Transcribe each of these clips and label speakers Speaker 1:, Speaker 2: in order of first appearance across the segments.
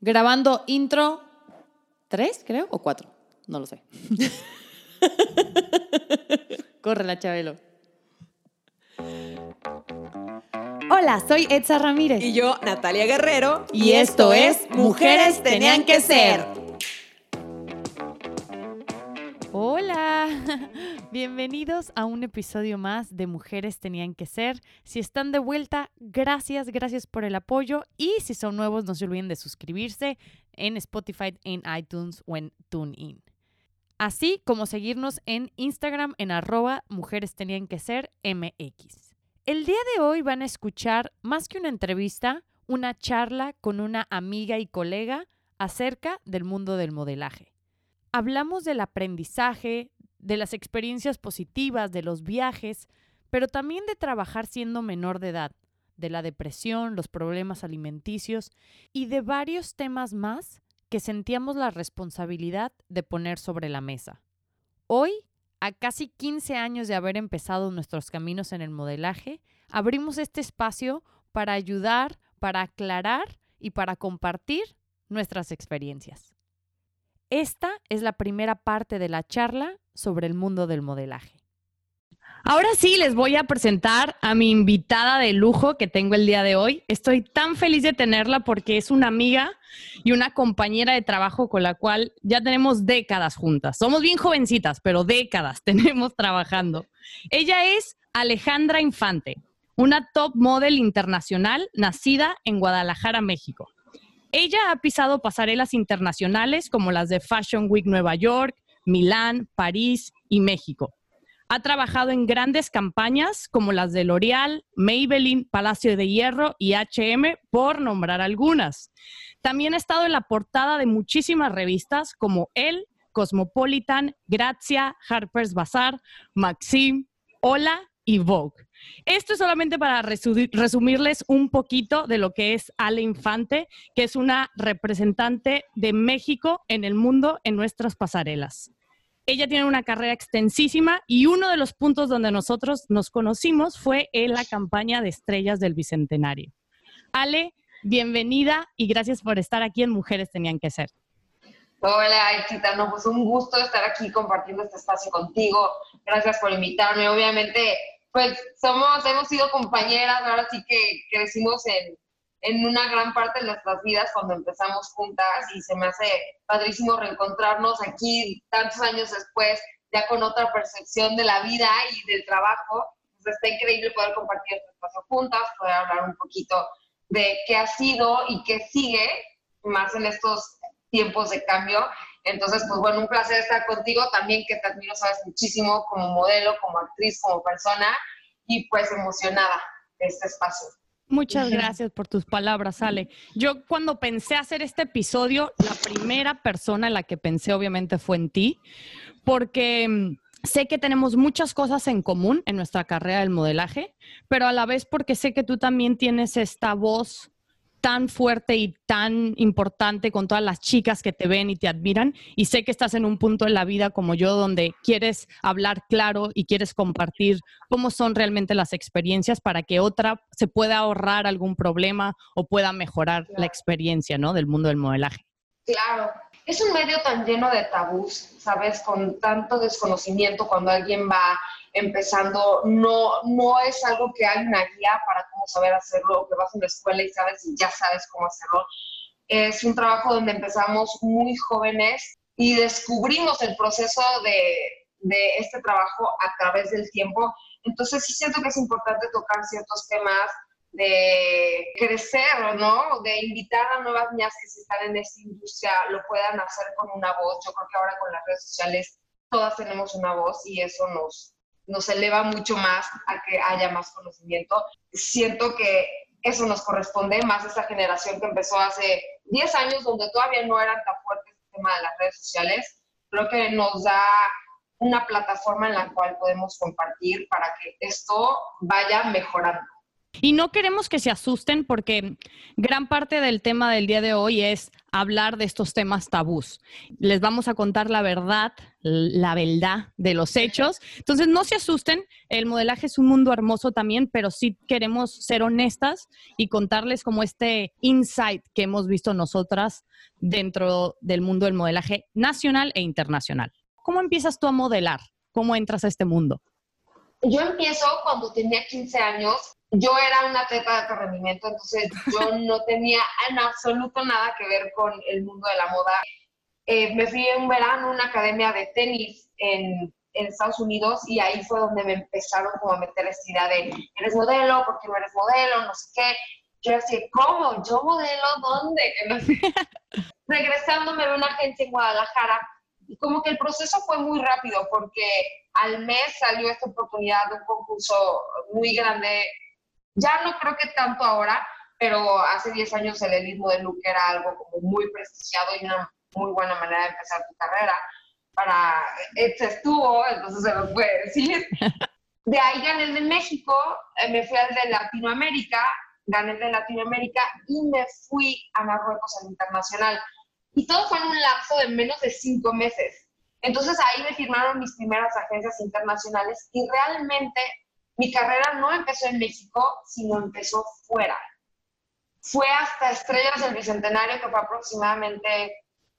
Speaker 1: Grabando intro tres, creo, o cuatro. No lo sé. Corre la Chabelo. Hola, soy Edsa Ramírez.
Speaker 2: Y yo, Natalia Guerrero.
Speaker 1: Y esto es Mujeres Tenían que Ser. Bienvenidos a un episodio más de Mujeres Tenían que Ser. Si están de vuelta, gracias, gracias por el apoyo y si son nuevos, no se olviden de suscribirse en Spotify, en iTunes o en TuneIn. Así como seguirnos en Instagram en arroba Mujeres Tenían que Ser MX. El día de hoy van a escuchar más que una entrevista, una charla con una amiga y colega acerca del mundo del modelaje hablamos del aprendizaje, de las experiencias positivas, de los viajes, pero también de trabajar siendo menor de edad, de la depresión, los problemas alimenticios y de varios temas más que sentíamos la responsabilidad de poner sobre la mesa. Hoy, a casi 15 años de haber empezado nuestros caminos en el modelaje, abrimos este espacio para ayudar, para aclarar y para compartir nuestras experiencias. Esta es la primera parte de la charla sobre el mundo del modelaje. Ahora sí, les voy a presentar a mi invitada de lujo que tengo el día de hoy. Estoy tan feliz de tenerla porque es una amiga y una compañera de trabajo con la cual ya tenemos décadas juntas. Somos bien jovencitas, pero décadas tenemos trabajando. Ella es Alejandra Infante, una top model internacional nacida en Guadalajara, México. Ella ha pisado pasarelas internacionales como las de Fashion Week Nueva York, Milán, París y México. Ha trabajado en grandes campañas como las de L'Oreal, Maybelline, Palacio de Hierro y HM, por nombrar algunas. También ha estado en la portada de muchísimas revistas como Elle, Cosmopolitan, Grazia, Harper's Bazaar, Maxim, Hola y Vogue. Esto es solamente para resumirles un poquito de lo que es Ale Infante, que es una representante de México en el mundo en nuestras pasarelas. Ella tiene una carrera extensísima y uno de los puntos donde nosotros nos conocimos fue en la campaña de estrellas del Bicentenario. Ale, bienvenida y gracias por estar aquí en Mujeres Tenían que Ser.
Speaker 3: Hola, Chita, no, pues un gusto estar aquí compartiendo este espacio contigo. Gracias por invitarme. Obviamente, pues somos, hemos sido compañeras, ahora sí que crecimos en, en una gran parte de nuestras vidas cuando empezamos juntas y se me hace padrísimo reencontrarnos aquí tantos años después, ya con otra percepción de la vida y del trabajo. Pues está increíble poder compartir este espacio juntas, poder hablar un poquito de qué ha sido y qué sigue, más en estos tiempos de cambio entonces, pues bueno, un placer estar contigo también, que te admiro, sabes, muchísimo como modelo, como actriz, como persona, y pues emocionada de este espacio.
Speaker 1: Muchas gracias por tus palabras, Ale. Yo cuando pensé hacer este episodio, la primera persona en la que pensé obviamente fue en ti, porque mm, sé que tenemos muchas cosas en común en nuestra carrera del modelaje, pero a la vez porque sé que tú también tienes esta voz tan fuerte y tan importante con todas las chicas que te ven y te admiran. Y sé que estás en un punto en la vida como yo donde quieres hablar claro y quieres compartir cómo son realmente las experiencias para que otra se pueda ahorrar algún problema o pueda mejorar la experiencia ¿no? del mundo del modelaje.
Speaker 3: Claro, es un medio tan lleno de tabús, ¿sabes? Con tanto desconocimiento cuando alguien va empezando, no, no es algo que hay una guía para cómo saber hacerlo, que vas a una escuela y sabes y ya sabes cómo hacerlo. Es un trabajo donde empezamos muy jóvenes y descubrimos el proceso de, de este trabajo a través del tiempo. Entonces sí siento que es importante tocar ciertos temas de crecer, ¿no? De invitar a nuevas niñas que se están en esta industria, lo puedan hacer con una voz. Yo creo que ahora con las redes sociales todas tenemos una voz y eso nos, nos eleva mucho más a que haya más conocimiento. Siento que eso nos corresponde más a esta generación que empezó hace 10 años, donde todavía no eran tan fuertes el tema de las redes sociales. Creo que nos da una plataforma en la cual podemos compartir para que esto vaya mejorando.
Speaker 1: Y no queremos que se asusten porque gran parte del tema del día de hoy es hablar de estos temas tabús. Les vamos a contar la verdad, la verdad de los hechos. Entonces, no se asusten, el modelaje es un mundo hermoso también, pero sí queremos ser honestas y contarles como este insight que hemos visto nosotras dentro del mundo del modelaje nacional e internacional. ¿Cómo empiezas tú a modelar? ¿Cómo entras a este mundo?
Speaker 3: Yo empiezo cuando tenía 15 años yo era una atleta de alto rendimiento, entonces yo no tenía en absoluto nada que ver con el mundo de la moda. Eh, me fui en un verano a una academia de tenis en, en, Estados Unidos y ahí fue donde me empezaron como a meter esta idea de, eres modelo, porque no eres modelo, no sé qué. Yo decía, ¿cómo? ¿Yo modelo dónde? Regresando me veo una agencia en Guadalajara y como que el proceso fue muy rápido porque al mes salió esta oportunidad de un concurso muy grande ya no creo que tanto ahora, pero hace 10 años el elitismo de look era algo como muy prestigiado y una muy buena manera de empezar tu carrera. Para, se estuvo, entonces se lo puede decir. De ahí gané el de México, eh, me fui al de Latinoamérica, gané el de Latinoamérica y me fui a Marruecos al internacional. Y todo fue en un lapso de menos de cinco meses. Entonces ahí me firmaron mis primeras agencias internacionales y realmente mi carrera no empezó en México, sino empezó fuera. Fue hasta Estrellas del Bicentenario, que fue aproximadamente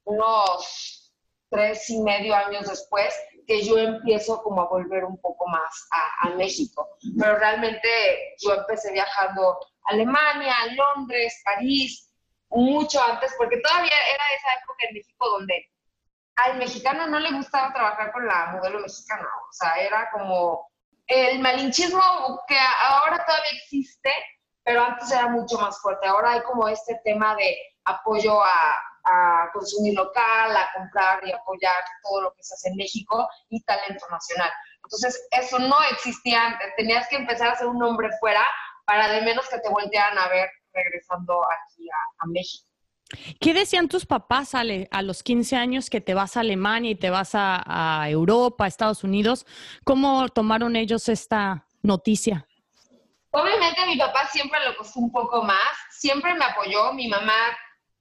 Speaker 3: unos tres y medio años después, que yo empiezo como a volver un poco más a, México. Pero realmente yo empecé viajando a Alemania, Londres, París, mucho antes, porque todavía era esa época en México donde al mexicano no le gustaba trabajar con la modelo mexicana, o sea, era como el malinchismo que ahora todavía existe, pero antes era mucho más fuerte. Ahora hay como este tema de apoyo a, consumir local, a comprar y apoyar todo lo que se hace en México y talento nacional. Entonces, eso no existía antes. Tenías que empezar a ser un hombre fuera para de menos que te voltearan a ver regresando aquí a México.
Speaker 1: ¿Qué decían tus papás a los 15 años que te vas a Alemania y te vas a, Europa, a Estados Unidos? ¿Cómo tomaron ellos esta noticia?
Speaker 3: Obviamente mi papá siempre lo costó un poco más, siempre me apoyó, mi mamá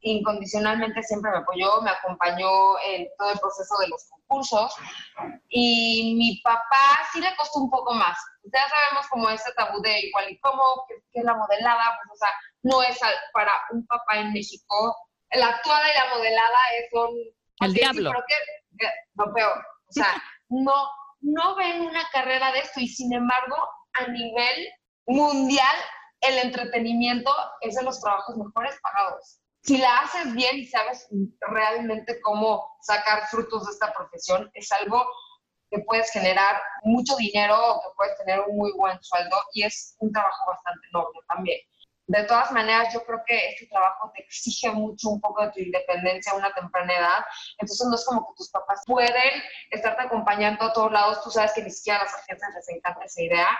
Speaker 3: incondicionalmente siempre me apoyó, me acompañó en todo el proceso de los concursos y mi papá sí le costó un poco más. Ya sabemos como ese tabú de igual y cómo, que, es la modelada, pues o sea, no es para un papá en México. La actuada y la modelada son...
Speaker 1: El diablo.
Speaker 3: que, lo peor. O sea, no, no ven una carrera de esto y sin embargo, a nivel mundial, el entretenimiento es de los trabajos mejores pagados. Si la haces bien y sabes realmente cómo sacar frutos de esta profesión, es algo que puedes generar mucho dinero o que puedes tener un muy buen sueldo y es un trabajo bastante noble también de todas maneras, yo creo que este trabajo te exige mucho un poco de tu independencia a una temprana edad. Entonces, no es como que tus papás pueden estarte acompañando a todos lados. Tú sabes que ni siquiera a las agencias les encanta esa idea.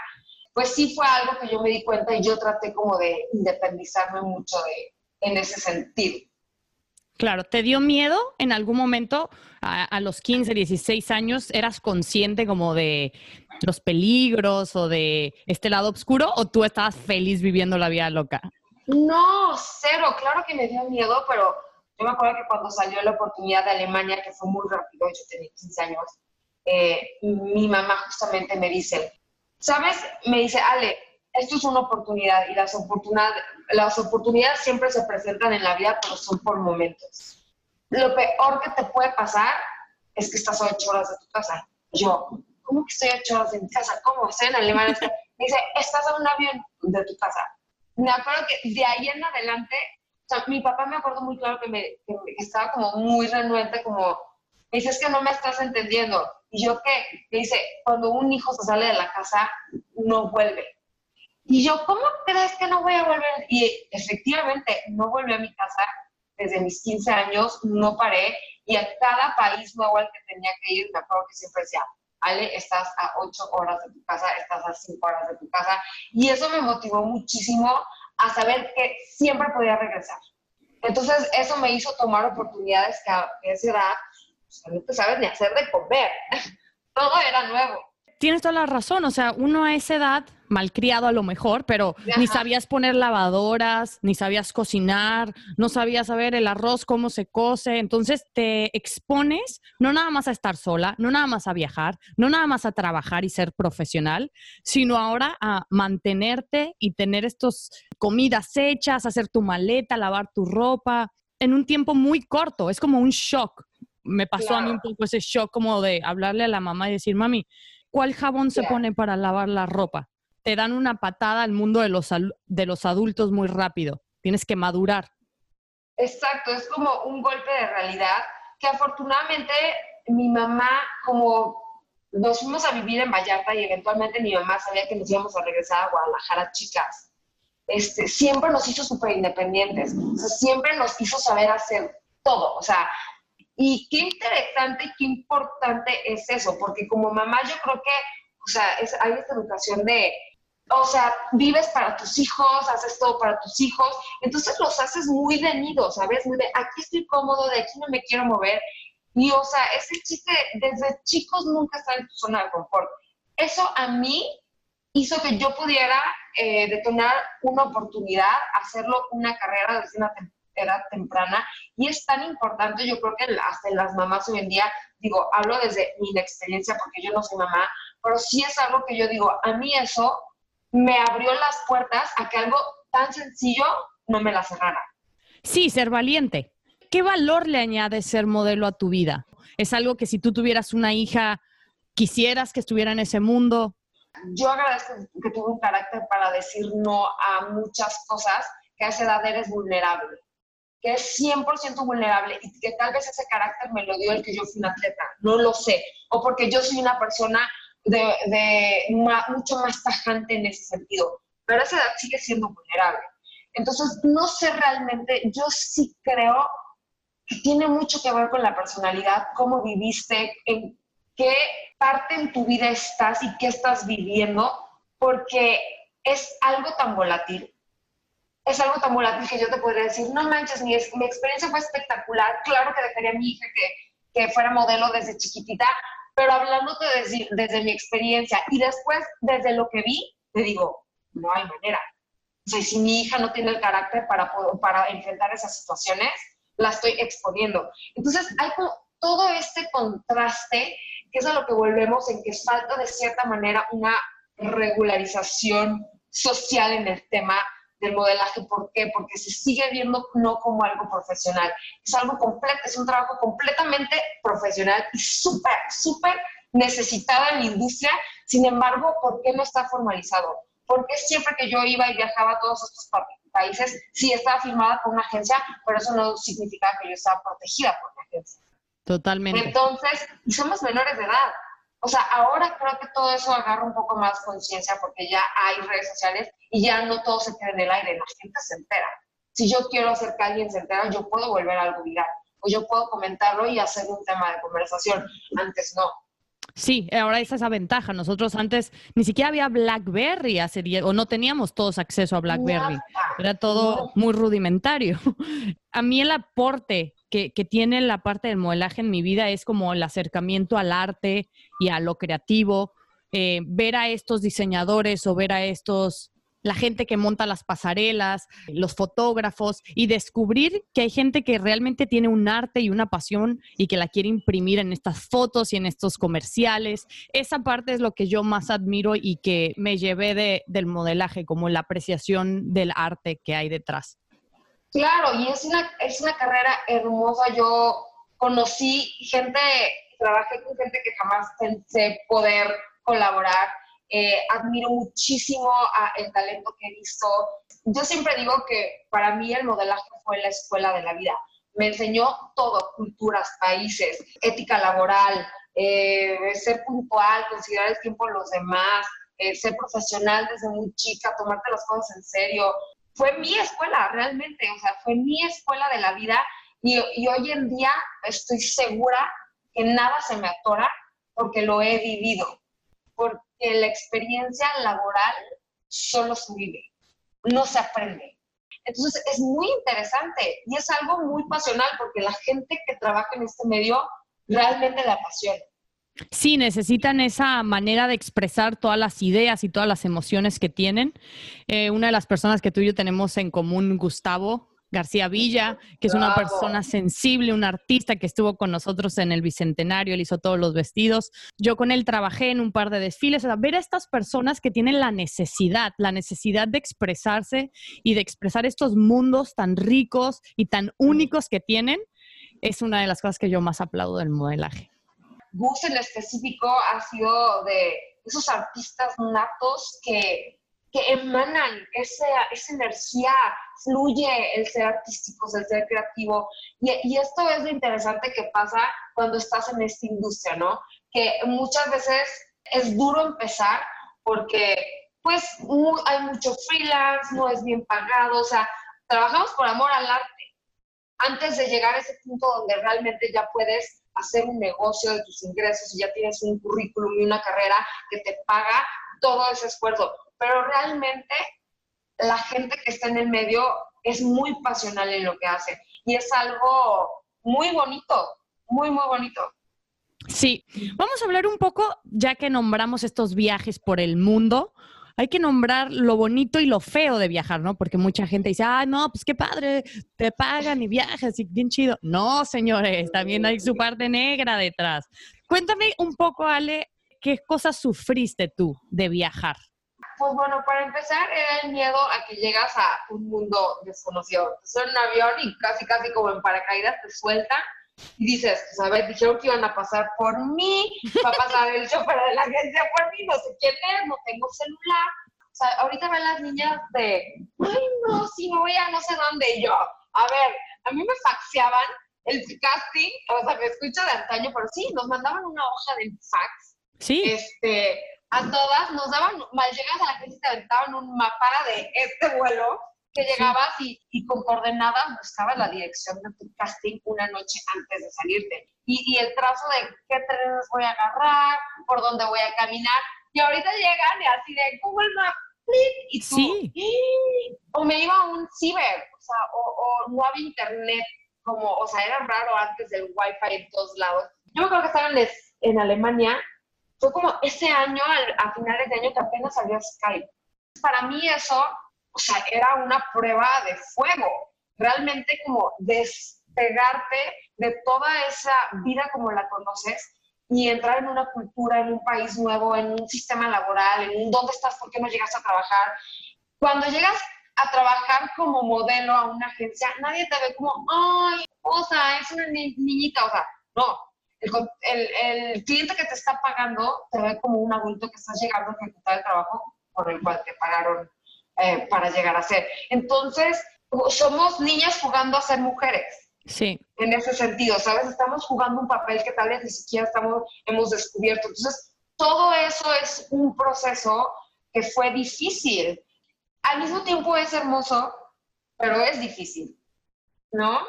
Speaker 3: Pues sí fue algo que yo me di cuenta y yo traté como de independizarme mucho de, en ese sentido.
Speaker 1: Claro, ¿te dio miedo en algún momento a, los 15, 16 años? ¿Eras consciente como de los peligros o de este lado oscuro o tú estabas feliz viviendo la vida loca?
Speaker 3: No, cero, claro que me dio miedo, pero yo me acuerdo que cuando salió la oportunidad de Alemania, que fue muy rápido, yo tenía 15 años, eh, mi mamá justamente me dice, ¿sabes? Me dice, Ale, esto es una oportunidad y las, oportunidades, las oportunidades siempre se presentan en la vida, pero son por momentos. Lo peor que te puede pasar es que estás ocho horas de tu casa. Yo, ¿cómo que estoy ocho horas de mi casa? ¿Cómo? sé en alemán. dice, estás en un avión de tu casa. Me acuerdo que de ahí en adelante, o sea, mi papá me acuerdo muy claro que, me, que estaba como muy renuente, como, me dice, es que no me estás entendiendo. Y yo, ¿qué? Me dice, cuando un hijo se sale de la casa, no vuelve y yo, ¿cómo crees que no voy a volver? Y efectivamente, no volví a mi casa desde mis 15 años, no paré, y a cada país nuevo al que tenía que ir, me acuerdo que siempre decía, Ale, estás a 8 horas de tu casa, estás a 5 horas de tu casa, y eso me motivó muchísimo a saber que siempre podía regresar. Entonces, eso me hizo tomar oportunidades que a esa edad pues, no te sabes ni hacer de comer. Todo era nuevo.
Speaker 1: Tienes toda la razón, o sea, uno a esa edad, malcriado a lo mejor, pero ni sabías poner lavadoras, ni sabías cocinar, no sabías saber el arroz, cómo se cose, entonces te expones no nada más a estar sola, no nada más a viajar, no nada más a trabajar y ser profesional, sino ahora a mantenerte y tener estos comidas hechas, hacer tu maleta, lavar tu ropa en un tiempo muy corto, es como un shock. Me pasó a mí un poco ese shock como de hablarle a la mamá y decir, mami, ¿cuál jabón se pone para lavar la ropa? Te dan una patada al mundo de los, de los adultos muy rápido. Tienes que madurar.
Speaker 3: Exacto, es como un golpe de realidad que afortunadamente mi mamá, como nos fuimos a vivir en Vallarta y eventualmente mi mamá sabía que nos íbamos a regresar a Guadalajara, chicas. Este, siempre nos hizo súper independientes, o sea, siempre nos hizo saber hacer todo, o sea, y qué interesante y qué importante es eso, porque como mamá yo creo que, o sea, es, hay esta educación de, o sea, vives para tus hijos, haces todo para tus hijos, entonces los haces muy de nido, ¿sabes? Muy de, aquí estoy cómodo, de aquí no me quiero mover. Y, o sea, ese chiste, desde chicos nunca está en tu zona de confort. Eso a mí hizo que yo pudiera eh, detonar una oportunidad, hacerlo una carrera desde una edad temprana y es tan importante, yo creo que hasta en las mamás hoy en día, digo, hablo desde mi experiencia porque yo no soy mamá, pero sí es algo que yo digo, a mí eso me abrió las puertas a que algo tan sencillo no me la cerrara.
Speaker 1: Sí, ser valiente. ¿Qué valor le añade ser modelo a tu vida? ¿Es algo que si tú tuvieras una hija, quisieras que estuviera en ese mundo?
Speaker 3: Yo agradezco que tuve un carácter para decir no a muchas cosas que a esa edad eres vulnerable que es 100% vulnerable y que tal vez ese carácter me lo dio el que yo fui una atleta, no lo sé, o porque yo soy una persona de, mucho más tajante en ese sentido, pero esa edad sigue siendo vulnerable. Entonces, no sé realmente, yo sí creo que tiene mucho que ver con la personalidad, cómo viviste, en qué parte en tu vida estás y qué estás viviendo, porque es algo tan volátil es algo tan volátil que yo te podría decir, no manches, mi, mi experiencia fue espectacular, claro que dejaría a mi hija que, que fuera modelo desde chiquitita, pero hablándote desde, desde mi experiencia y después desde lo que vi, te digo, no hay manera. O sea, si mi hija no tiene el carácter para, para enfrentar esas situaciones, la estoy exponiendo. Entonces, hay todo este contraste, que es a lo que volvemos en que falta de cierta manera una regularización social en el tema del modelaje. ¿Por qué? Porque se sigue viendo no como algo profesional. Es algo completo, es un trabajo completamente profesional y súper, súper necesitado en la industria. Sin embargo, ¿por qué no está formalizado? Porque siempre que yo iba y viajaba a todos estos países, sí estaba firmada por una agencia, pero eso no significaba que yo estaba protegida por la agencia.
Speaker 1: Totalmente.
Speaker 3: Entonces, y somos menores de edad. O sea, ahora creo que todo eso agarra un poco más conciencia porque ya hay redes sociales y ya no todo se queda en el aire, la gente se entera. Si yo quiero hacer que alguien se entere, yo puedo volver algo viral o yo puedo comentarlo y hacer un tema de conversación. Antes no.
Speaker 1: Sí, ahora esa es la ventaja. Nosotros antes ni siquiera había BlackBerry hace o no teníamos todos acceso a BlackBerry. Era todo muy rudimentario. A mí el aporte que, tiene la parte del modelaje en mi vida es como el acercamiento al arte y a lo creativo. Eh, ver a estos diseñadores o ver a estos la gente que monta las pasarelas, los fotógrafos y descubrir que hay gente que realmente tiene un arte y una pasión y que la quiere imprimir en estas fotos y en estos comerciales. Esa parte es lo que yo más admiro y que me llevé de, del modelaje, como la apreciación del arte que hay detrás.
Speaker 3: Claro, y es una, es una carrera hermosa. Yo conocí gente, trabajé con gente que jamás pensé poder colaborar eh, admiro muchísimo el talento que he visto. Yo siempre digo que para mí el modelaje fue la escuela de la vida. Me enseñó todo, culturas, países, ética laboral, eh, ser puntual, considerar el tiempo de los demás, eh, ser profesional desde muy chica, tomarte las cosas en serio. Fue mi escuela, realmente, o sea, fue mi escuela de la vida y, hoy en día estoy segura que nada se me atora porque lo he vivido porque la experiencia laboral solo se vive, no se aprende. Entonces es muy interesante y es algo muy pasional porque la gente que trabaja en este medio realmente la apasiona.
Speaker 1: Sí, necesitan esa manera de expresar todas las ideas y todas las emociones que tienen. Eh, una de las personas que tú y yo tenemos en común, Gustavo, García Villa, que es una persona sensible, un artista que estuvo con nosotros en el Bicentenario, él hizo todos los vestidos. Yo con él trabajé en un par de desfiles. O sea, ver a estas personas que tienen la necesidad, la necesidad de expresarse y de expresar estos mundos tan ricos y tan únicos que tienen, es una de las cosas que yo más aplaudo del modelaje.
Speaker 3: Gus en específico ha sido de esos artistas natos que que emanan esa, esa energía, fluye el ser artístico, el ser creativo. Y, y, esto es lo interesante que pasa cuando estás en esta industria, ¿no? Que muchas veces es duro empezar porque pues hay mucho freelance, no es bien pagado, o sea, trabajamos por amor al arte. Antes de llegar a ese punto donde realmente ya puedes hacer un negocio de tus ingresos y ya tienes un currículum y una carrera que te paga todo ese esfuerzo pero realmente la gente que está en el medio es muy pasional en lo que hace y es algo muy bonito, muy, muy bonito.
Speaker 1: Sí, vamos a hablar un poco, ya que nombramos estos viajes por el mundo, hay que nombrar lo bonito y lo feo de viajar, ¿no? Porque mucha gente dice, ah, no, pues qué padre, te pagan y viajas y bien chido. No, señores, también hay su parte negra detrás. Cuéntame un poco, Ale, ¿qué cosas sufriste tú de viajar?
Speaker 3: Pues bueno, para empezar era el miedo a que llegas a un mundo desconocido. Te un avión y casi, casi como en paracaídas te suelta y dices, pues a ver, dijeron que iban a pasar por mí, va a pasar el chofer de la agencia por mí, no sé quién es, no tengo celular. O sea, ahorita ven las niñas de, ay no, si me voy a no sé dónde, y yo, a ver, a mí me faxeaban el casting, o sea, me escucho de antaño, pero sí, nos mandaban una hoja de fax.
Speaker 1: Sí.
Speaker 3: Este, a todas nos daban, mal llegas a la agencia te aventaban un mapa de este vuelo que llegabas y, y, con coordenadas buscabas la dirección de tu casting una noche antes de salirte. Y, y, el trazo de qué trenes voy a agarrar, por dónde voy a caminar. Y ahorita llegan y así de Google Maps, y tú,
Speaker 1: sí.
Speaker 3: o me iba a un ciber, o sea, o, o, no había internet, como, o sea, era raro antes del wifi en todos lados. Yo creo que estaban en Alemania fue como ese año, a finales de año, que apenas salió Skype. Para mí eso, o sea, era una prueba de fuego. Realmente como despegarte de toda esa vida como la conoces y entrar en una cultura, en un país nuevo, en un sistema laboral, en un dónde estás, por qué no llegas a trabajar. Cuando llegas a trabajar como modelo a una agencia, nadie te ve como, ay, o sea, es una niñita, o sea, no, el, el, cliente que te está pagando te ve como un adulto que estás llegando a ejecutar el trabajo por el cual te pagaron eh, para llegar a ser. Entonces, somos niñas jugando a ser mujeres.
Speaker 1: Sí.
Speaker 3: En ese sentido, ¿sabes? Estamos jugando un papel que tal vez ni siquiera estamos, hemos descubierto. Entonces, todo eso es un proceso que fue difícil. Al mismo tiempo es hermoso, pero es difícil, ¿no?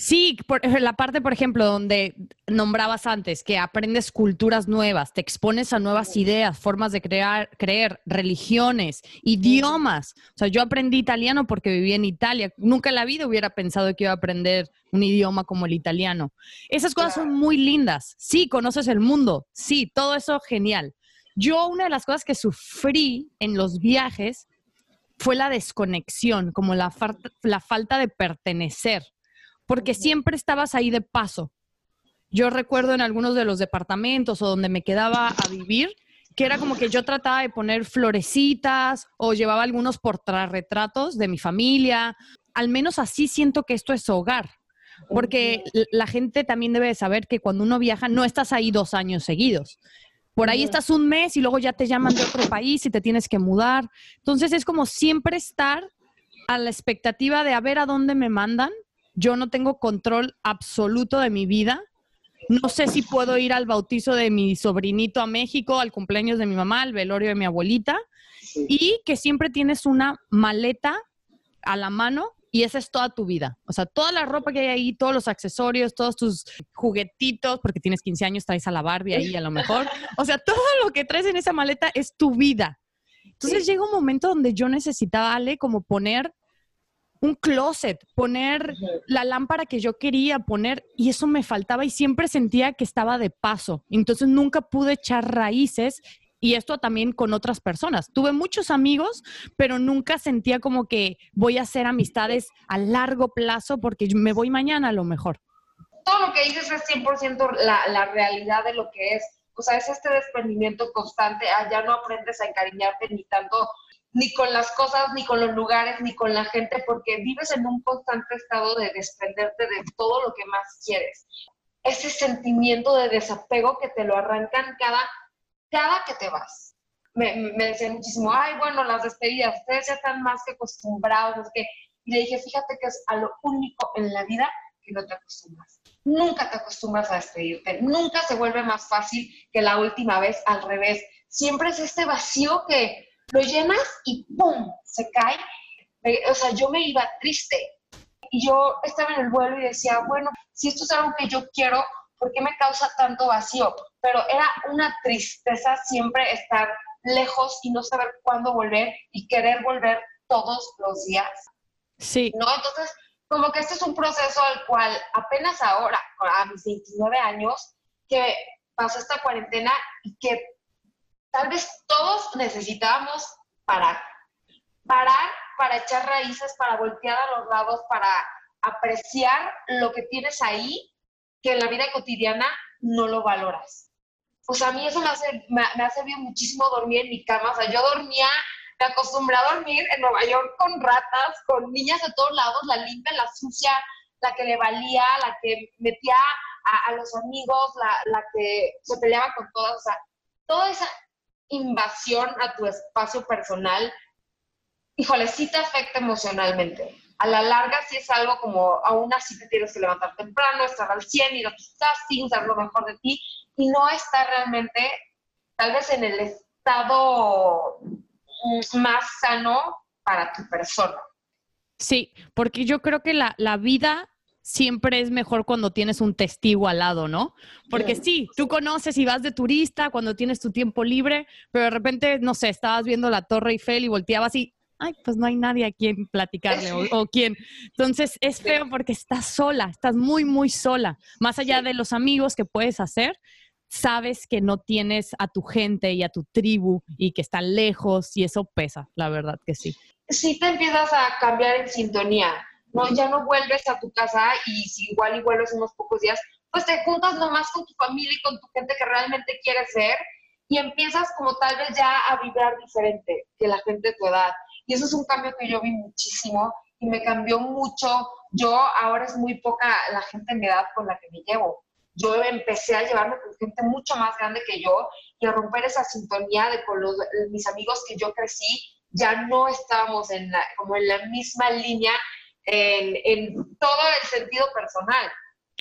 Speaker 1: Sí, por, la parte, por ejemplo, donde nombrabas antes, que aprendes culturas nuevas, te expones a nuevas ideas, formas de crear, creer, religiones, idiomas. O sea, yo aprendí italiano porque viví en Italia. Nunca en la vida hubiera pensado que iba a aprender un idioma como el italiano. Esas cosas son muy lindas. Sí, conoces el mundo. Sí, todo eso genial. Yo una de las cosas que sufrí en los viajes fue la desconexión, como la, la falta de pertenecer porque siempre estabas ahí de paso. Yo recuerdo en algunos de los departamentos o donde me quedaba a vivir, que era como que yo trataba de poner florecitas o llevaba algunos portarretratos de mi familia. Al menos así siento que esto es hogar. Porque la gente también debe saber que cuando uno viaja no estás ahí dos años seguidos. Por ahí estás un mes y luego ya te llaman de otro país y te tienes que mudar. Entonces es como siempre estar a la expectativa de a ver a dónde me mandan yo no tengo control absoluto de mi vida. No sé si puedo ir al bautizo de mi sobrinito a México, al cumpleaños de mi mamá, al velorio de mi abuelita. Y que siempre tienes una maleta a la mano y esa es toda tu vida. O sea, toda la ropa que hay ahí, todos los accesorios, todos tus juguetitos, porque tienes 15 años, traes a la Barbie ahí a lo mejor. O sea, todo lo que traes en esa maleta es tu vida. Entonces llega un momento donde yo necesitaba, Ale, como poner un closet, poner la lámpara que yo quería poner y eso me faltaba y siempre sentía que estaba de paso. Entonces nunca pude echar raíces y esto también con otras personas. Tuve muchos amigos, pero nunca sentía como que voy a hacer amistades a largo plazo porque me voy mañana a lo mejor.
Speaker 3: Todo lo que dices es 100% la, la realidad de lo que es. O sea, es este desprendimiento constante. Allá no aprendes a encariñarte ni tanto ni con las cosas, ni con los lugares, ni con la gente, porque vives en un constante estado de desprenderte de todo lo que más quieres. Ese sentimiento de desapego que te lo arrancan cada, cada que te vas. Me, me decían muchísimo, ay, bueno, las despedidas, ustedes ya están más que acostumbrados, que... Y le dije, fíjate que es a lo único en la vida que no te acostumbras. Nunca te acostumbras a despedirte, nunca se vuelve más fácil que la última vez, al revés. Siempre es este vacío que, lo llenas y ¡pum! se cae. O sea, yo me iba triste. Y yo estaba en el vuelo y decía, bueno, si esto es algo que yo quiero, ¿por qué me causa tanto vacío? Pero era una tristeza siempre estar lejos y no saber cuándo volver y querer volver todos los días.
Speaker 1: Sí.
Speaker 3: ¿No? Entonces, como que este es un proceso al cual apenas ahora, a mis 29 años, que pasó esta cuarentena y que tal vez todos necesitábamos parar. Parar para echar raíces, para voltear a los lados, para apreciar lo que tienes ahí, que en la vida cotidiana no lo valoras. Pues a mí eso me, hace, me, ha servido muchísimo dormir en mi cama. O sea, yo dormía, me acostumbré a dormir en Nueva York con ratas, con niñas de todos lados, la limpia, la sucia, la que le valía, la que metía a, a los amigos, la, la, que se peleaba con todas. O sea, toda esa invasión a tu espacio personal, híjole, sí te afecta emocionalmente. A la larga sí es algo como, aún así te tienes que levantar temprano, estar al 100, ir a tus castings, dar lo mejor de ti, y no estar realmente, tal vez en el estado más sano para tu persona.
Speaker 1: Sí, porque yo creo que la, la vida siempre es mejor cuando tienes un testigo al lado, ¿no? Porque sí, tú conoces y vas de turista cuando tienes tu tiempo libre, pero de repente, no sé, estabas viendo la Torre Eiffel y volteabas y, ay, pues no hay nadie a quien platicarle o, o quien. Entonces es feo porque estás sola, estás muy, muy sola. Más allá de los amigos que puedes hacer, sabes que no tienes a tu gente y a tu tribu y que están lejos y eso pesa, la verdad que sí.
Speaker 3: Sí te empiezas a cambiar en sintonía ¿no? Ya no vuelves a tu casa y si igual y vuelves unos pocos días, pues te juntas nomás con tu familia y con tu gente que realmente quieres ser y empiezas como tal vez ya a vibrar diferente que la gente de tu edad. Y eso es un cambio que yo vi muchísimo y me cambió mucho. Yo ahora es muy poca la gente en mi edad con la que me llevo. Yo empecé a llevarme con gente mucho más grande que yo y a romper esa sintonía de con los, mis amigos que yo crecí, ya no estábamos en como en la misma línea en, todo el sentido personal.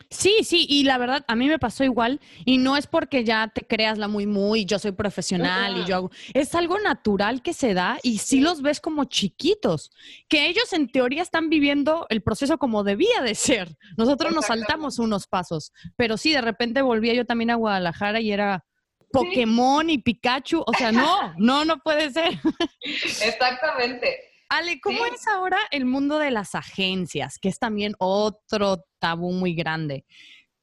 Speaker 1: Sí, sí, y la verdad, a mí me pasó igual, y no es porque ya te creas la muy, muy, yo soy profesional y yo hago, es algo natural que se da y sí los ves como chiquitos, que ellos en teoría están viviendo el proceso como debía de ser. Nosotros nos saltamos unos pasos, pero sí, de repente volvía yo también a Guadalajara y era Pokémon y Pikachu, o sea, no, no, no puede ser.
Speaker 3: Exactamente.
Speaker 1: Ale, ¿cómo es ahora el mundo de las agencias, que es también otro tabú muy grande?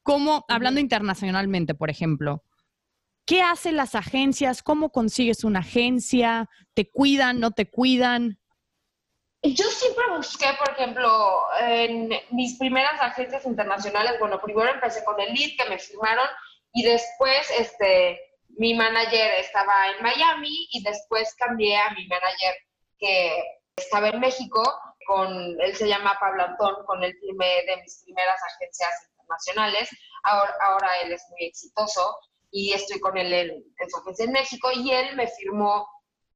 Speaker 1: ¿Cómo, hablando internacionalmente, por ejemplo, qué hacen las agencias? ¿Cómo consigues una agencia? ¿Te cuidan, no te cuidan?
Speaker 3: Yo siempre busqué, por ejemplo, en mis primeras agencias internacionales, bueno, primero empecé con el lead que me firmaron y después este, mi manager estaba en Miami y después cambié a mi manager que estaba en México, con, él se llama Pablo Antón, con él firmé de mis primeras agencias internacionales, ahora, ahora él es muy exitoso y estoy con él en, en su agencia en México y él me firmó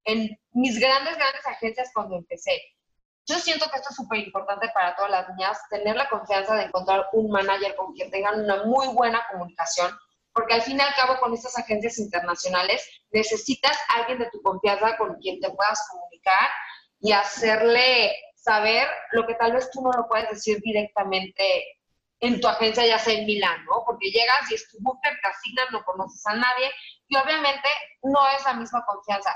Speaker 3: en mis grandes, grandes agencias cuando empecé. Yo siento que esto es súper importante para todas las niñas, tener la confianza de encontrar un manager con quien tengan una muy buena comunicación, porque al fin y al cabo con estas agencias internacionales necesitas alguien de tu confianza con quien te puedas comunicar y hacerle saber lo que tal vez tú no lo puedes decir directamente en tu agencia, ya sea en Milán, ¿no? Porque llegas y es tu booker, te asignan, no conoces a nadie y obviamente no es la misma confianza.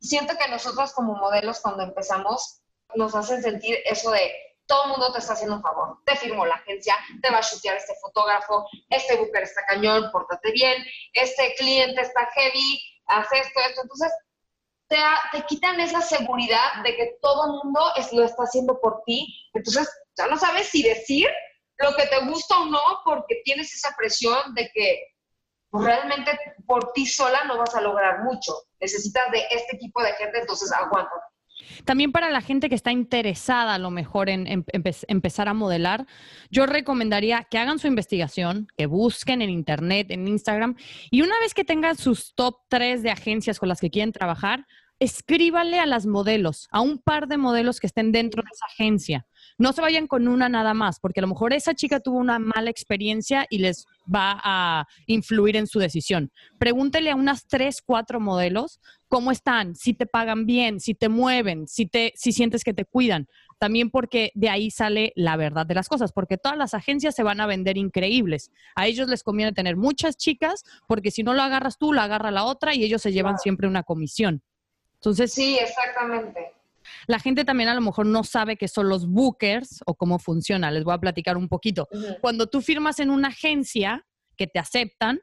Speaker 3: Siento que nosotros como modelos cuando empezamos nos hacen sentir eso de todo el mundo te está haciendo un favor. Te firmó la agencia, te va a chutear este fotógrafo, este booker está cañón, pórtate bien, este cliente está heavy, haz esto, esto. Entonces, te, te quitan esa seguridad de que todo el mundo es, lo está haciendo por ti. Entonces, ya no sabes si decir lo que te gusta o no porque tienes esa presión de que pues, realmente por ti sola no vas a lograr mucho. Necesitas de este tipo de gente, entonces aguanta.
Speaker 1: También para la gente que está interesada a lo mejor en, empezar a modelar, yo recomendaría que hagan su investigación, que busquen en internet, en Instagram, y una vez que tengan sus top 3 de agencias con las que quieren trabajar, escríbale a las modelos, a un par de modelos que estén dentro de esa agencia. No se vayan con una nada más, porque a lo mejor esa chica tuvo una mala experiencia y les va a influir en su decisión. Pregúntele a unas tres, cuatro modelos cómo están, si te pagan bien, si te mueven, si, te, si sientes que te cuidan. También porque de ahí sale la verdad de las cosas, porque todas las agencias se van a vender increíbles. A ellos les conviene tener muchas chicas, porque si no lo agarras tú, lo agarra la otra y ellos se llevan siempre una comisión. Entonces,
Speaker 3: sí, exactamente.
Speaker 1: La gente también a lo mejor no sabe qué son los bookers o cómo funciona. Les voy a platicar un poquito. Cuando tú firmas en una agencia que te aceptan,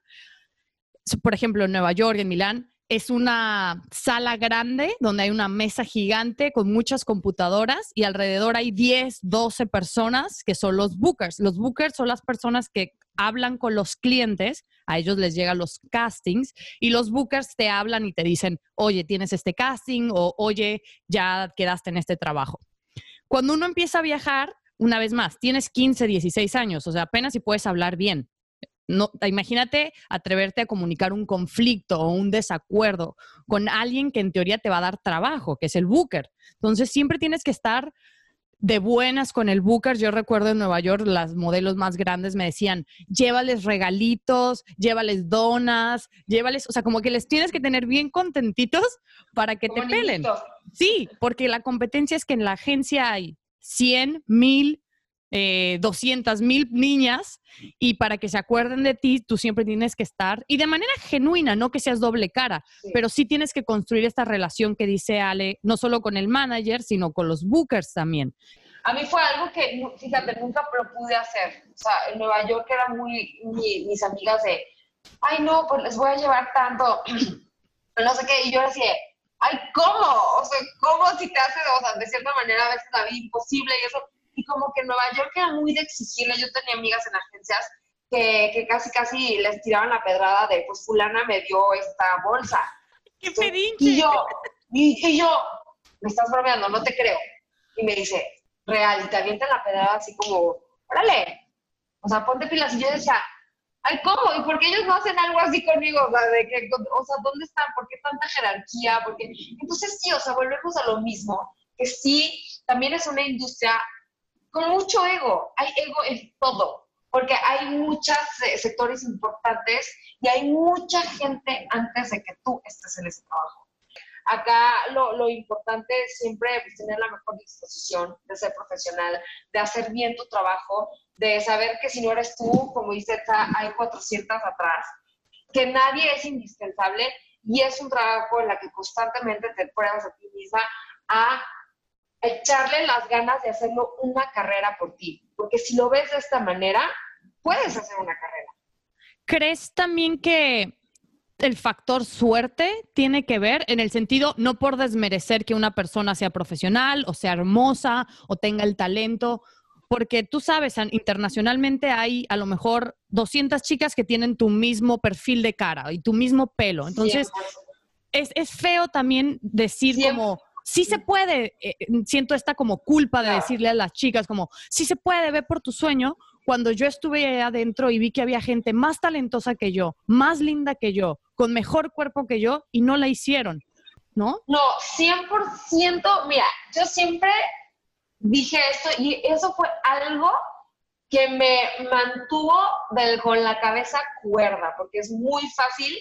Speaker 1: por ejemplo, en Nueva York, en Milán, es una sala grande donde hay una mesa gigante con muchas computadoras y alrededor hay 10, 12 personas que son los bookers. Los bookers son las personas que hablan con los clientes, a ellos les llegan los castings y los bookers te hablan y te dicen, oye, tienes este casting o oye, ya quedaste en este trabajo. Cuando uno empieza a viajar, una vez más, tienes 15, 16 años, o sea, apenas si puedes hablar bien. No, imagínate atreverte a comunicar un conflicto o un desacuerdo con alguien que en teoría te va a dar trabajo, que es el booker. Entonces siempre tienes que estar de buenas con el Booker. Yo recuerdo en Nueva York, las modelos más grandes me decían, llévales regalitos, llévales donas, llévales, o sea, como que les tienes que tener bien contentitos para que te pelen. Sí, porque la competencia es que en la agencia hay 100, 1000, eh, 200 mil niñas y para que se acuerden de ti, tú siempre tienes que estar, y de manera genuina, no que seas doble cara, pero sí tienes que construir esta relación que dice Ale, no solo con el manager, sino con los bookers también.
Speaker 3: A mí fue algo que, fíjate, nunca lo pude hacer. O sea, en Nueva York era muy, mis amigas de, ay no, pues les voy a llevar tanto, no sé qué, y yo decía, ay, ¿cómo? O sea, ¿cómo si te hace, o sea, de cierta manera a veces la vida imposible y eso? Y como que Nueva York era muy de exigirle. Yo tenía amigas en agencias que, que casi, casi les tiraban la pedrada de, pues fulana me dio esta bolsa.
Speaker 1: ¡Qué pedinche!
Speaker 3: Y yo, y, yo, me estás bromeando, no te creo. Y me dice, real, y te avientan la pedrada así como, órale, o sea, ponte pilas. Y yo decía, ay, ¿cómo? ¿Y por qué ellos no hacen algo así conmigo? O sea, de que, o sea ¿dónde están? ¿Por qué tanta jerarquía? Porque... Entonces, sí, o sea, volvemos a lo mismo, que sí, también es una industria con mucho ego. Hay ego en todo, porque hay muchos eh, sectores importantes y hay mucha gente antes de que tú estés en ese trabajo. Acá lo, lo importante es siempre pues, tener la mejor disposición de ser profesional, de hacer bien tu trabajo, de saber que si no eres tú, como dice, hay 400 atrás, que nadie es indispensable y es un trabajo en la que constantemente te pruebas a ti misma a echarle las ganas de hacerlo una carrera por ti. Porque si lo ves de esta manera, puedes hacer una carrera.
Speaker 1: ¿Crees también que el factor suerte tiene que ver en el sentido, no por desmerecer que una persona sea profesional o sea hermosa o tenga el talento, porque tú sabes, internacionalmente hay a lo mejor 200 chicas que tienen tu mismo perfil de cara y tu mismo pelo. Entonces, es, es, feo también decir como sí se puede, eh, eh, siento esta como culpa de decirle a las chicas como, sí se puede, ve por tu sueño, cuando yo estuve adentro y vi que había gente más talentosa que yo, más linda que yo, con mejor cuerpo que yo y no la hicieron, ¿no?
Speaker 3: No, 100%, mira, yo siempre dije esto y eso fue algo que me mantuvo con la cabeza cuerda, porque es muy fácil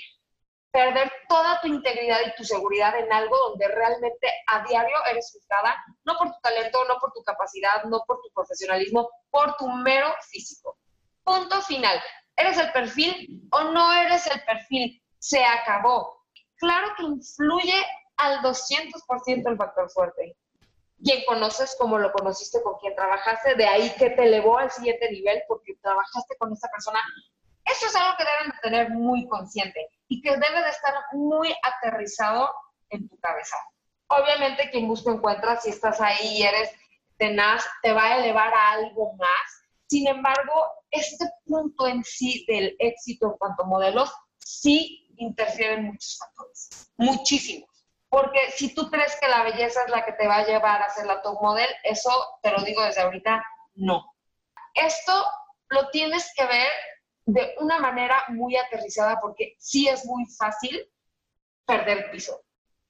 Speaker 3: perder toda tu integridad y tu seguridad en algo donde realmente a diario eres juzgada, no por tu talento, no por tu capacidad, no por tu profesionalismo, por tu mero físico. Punto final. ¿Eres el perfil o no eres el perfil? Se acabó. Claro que influye al 200% el factor fuerte. quién conoces, cómo lo conociste, con quién trabajaste, de ahí que te elevó al siguiente nivel porque trabajaste con esta persona. Eso es algo que deben de tener muy consciente y que debe de estar muy aterrizado en tu cabeza. Obviamente quien busca encuentra, si estás ahí y eres tenaz, te va a elevar a algo más. Sin embargo, este punto en sí del éxito en cuanto a modelos sí interfiere en muchos factores, muchísimos. Porque si tú crees que la belleza es la que te va a llevar a ser la top model, eso te lo digo desde ahorita, no. Esto lo tienes que ver de una manera muy aterrizada porque sí es muy fácil perder piso.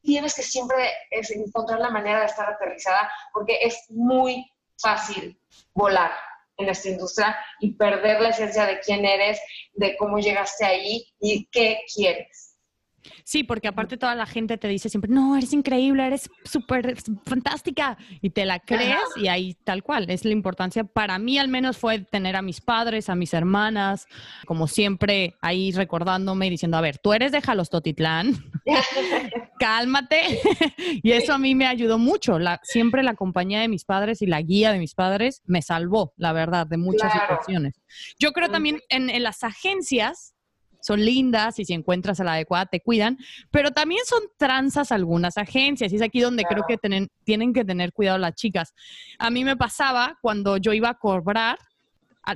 Speaker 3: Tienes que siempre encontrar la manera de estar aterrizada porque es muy fácil volar en esta industria y perder la esencia de quién eres, de cómo llegaste ahí y qué quieres.
Speaker 1: Sí, porque aparte toda la gente te dice siempre, no, eres increíble, eres súper fantástica, y te la crees y ahí tal cual, es la importancia. Para mí al menos fue tener a mis padres, a mis hermanas, como siempre ahí recordándome y diciendo, a ver, tú eres de Jalostotitlán, cálmate, y eso a mí me ayudó mucho. La, siempre la compañía de mis padres y la guía de mis padres me salvó, la verdad, de muchas situaciones. Yo creo también en las agencias, son lindas y si encuentras a la adecuada te cuidan, pero también son tranzas algunas agencias y es aquí donde creo que tienen, tienen que tener cuidado las chicas. A mí me pasaba cuando yo iba a cobrar,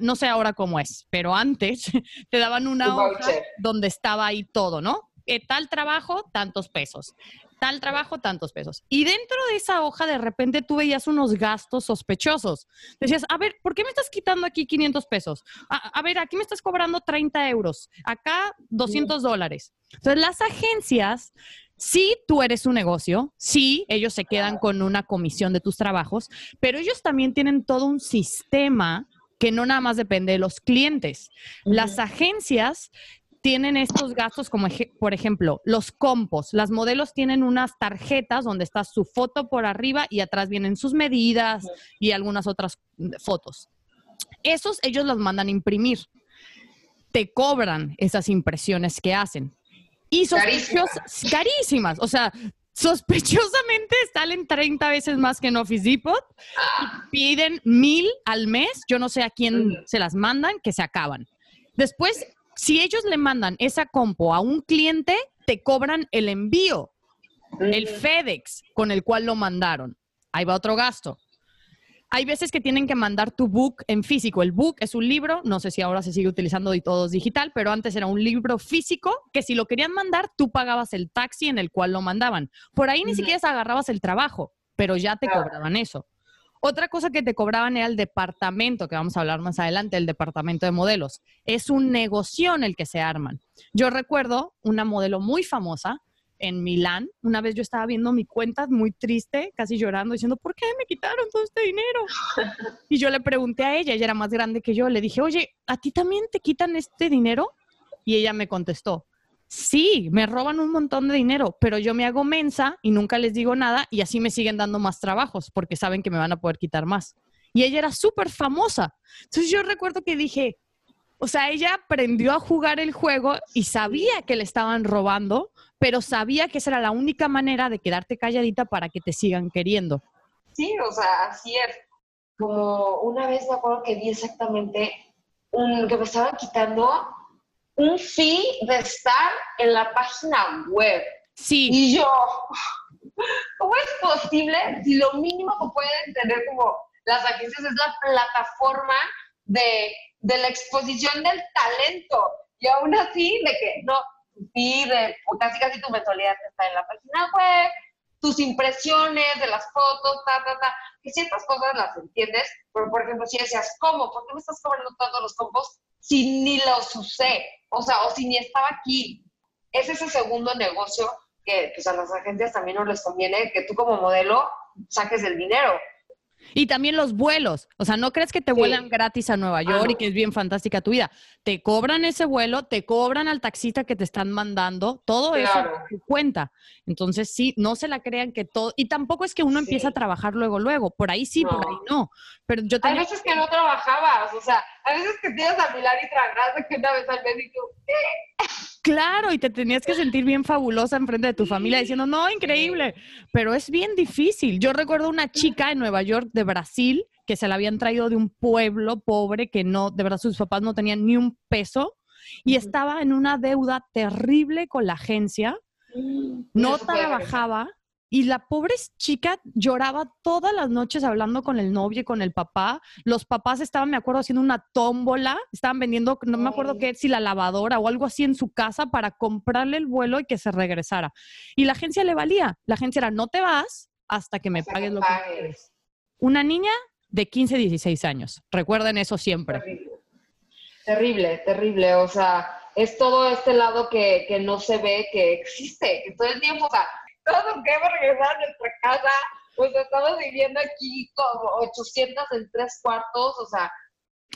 Speaker 1: no sé ahora cómo es, pero antes te daban una hoja donde estaba ahí todo, ¿no? ¿Qué tal trabajo? Tantos pesos tal trabajo, tantos pesos. Y dentro de esa hoja de repente tú veías unos gastos sospechosos. Decías, a ver, ¿por qué me estás quitando aquí 500 pesos? A, ver, aquí me estás cobrando 30 euros, acá 200 dólares. Entonces las agencias... Sí, tú eres un negocio, sí, ellos se quedan con una comisión de tus trabajos, pero ellos también tienen todo un sistema que no nada más depende de los clientes. Las agencias tienen estos gastos como, por ejemplo, los compos. Las modelos tienen unas tarjetas donde está su foto por arriba y atrás vienen sus medidas y algunas otras mm, fotos. Esos ellos los mandan imprimir. Te cobran esas impresiones que hacen. Y sospechosas, carísimas. O sea, sospechosamente salen 30 veces más que en Office Depot y piden mil al mes. Yo no sé a quién se las mandan, que se acaban. Después si ellos le mandan esa compo a un cliente, te cobran el envío, el FedEx con el cual lo mandaron. Ahí va otro gasto. Hay veces que tienen que mandar tu book en físico. El book es un libro, no sé si ahora se sigue utilizando y todo es digital, pero antes era un libro físico que si lo querían mandar, tú pagabas el taxi en el cual lo mandaban. Por ahí ni siquiera agarrabas el trabajo, pero ya te cobraban eso. Otra cosa que te cobraban era el departamento, que vamos a hablar más adelante, el departamento de modelos. Es un negocio en el que se arman. Yo recuerdo una modelo muy famosa en Milán. Una vez yo estaba viendo mi cuenta muy triste, casi llorando, diciendo, ¿por qué me quitaron todo este dinero? Y yo le pregunté a ella, ella era más grande que yo, le dije, oye, ¿a ti también te quitan este dinero? Y ella me contestó, Sí, me roban un montón de dinero, pero yo me hago mensa y nunca les digo nada y así me siguen dando más trabajos porque saben que me van a poder quitar más. Y ella era súper famosa. Entonces yo recuerdo que dije, o sea, ella aprendió a jugar el juego y sabía que le estaban robando, pero sabía que esa era la única manera de quedarte calladita para que te sigan queriendo.
Speaker 3: Sí, o sea, así es. Como una vez me acuerdo que vi exactamente un, que me estaban quitando un fee de estar en la página web.
Speaker 1: Sí.
Speaker 3: Y yo, ¿cómo es posible si lo mínimo que pueden tener como las agencias es la plataforma de, de la exposición del talento? Y aún así, de que no, sí, de casi casi tu mensualidad está en la página web, tus impresiones de las fotos, ta, ta, ta, que ciertas cosas las entiendes, pero por ejemplo, si decías, ¿cómo? ¿Por qué me estás cobrando todos los compos si ni los usé? o sea, o si ni estaba aquí. Es ese segundo negocio que pues, a las agencias también no les conviene que tú como modelo saques el dinero.
Speaker 1: Y también los vuelos. O sea, no crees que te vuelan gratis a Nueva York y que es bien fantástica tu vida. Te cobran ese vuelo, te cobran al taxista que te están mandando, todo eso cuenta. Entonces, sí, no se la crean que todo. Y tampoco es que uno empiece a trabajar luego, luego. Por ahí sí, por ahí no. Pero yo
Speaker 3: Hay veces que no trabajabas. O sea, hay veces que tienes a Milán y tragas que una vez al médico.
Speaker 1: Claro, y te tenías que sentir bien fabulosa enfrente de tu familia diciendo, no, increíble, pero es bien difícil. Yo recuerdo una chica en Nueva York de Brasil que se la habían traído de un pueblo pobre que no, de verdad sus papás no tenían ni un peso y estaba en una deuda terrible con la agencia,
Speaker 3: Mm,
Speaker 1: no trabajaba y la pobre chica lloraba todas las noches hablando con el novio y con el papá. Los papás estaban, me acuerdo, haciendo una tómbola, estaban vendiendo, no me acuerdo qué, si la lavadora o algo así en su casa para comprarle el vuelo y que se regresara. Y la agencia le valía. La agencia era, no te vas hasta que me
Speaker 3: Hasta
Speaker 1: pagues
Speaker 3: que
Speaker 1: lo que quieres. Una niña de 15, 16 años. Recuerden eso siempre.
Speaker 3: Terrible. Terrible, terrible. O sea, es todo este lado que, que no se ve que existe, que todo el tiempo, o sea, todos queremos regresar a nuestra casa, o sea, estamos viviendo aquí como 800 en tres cuartos, o sea.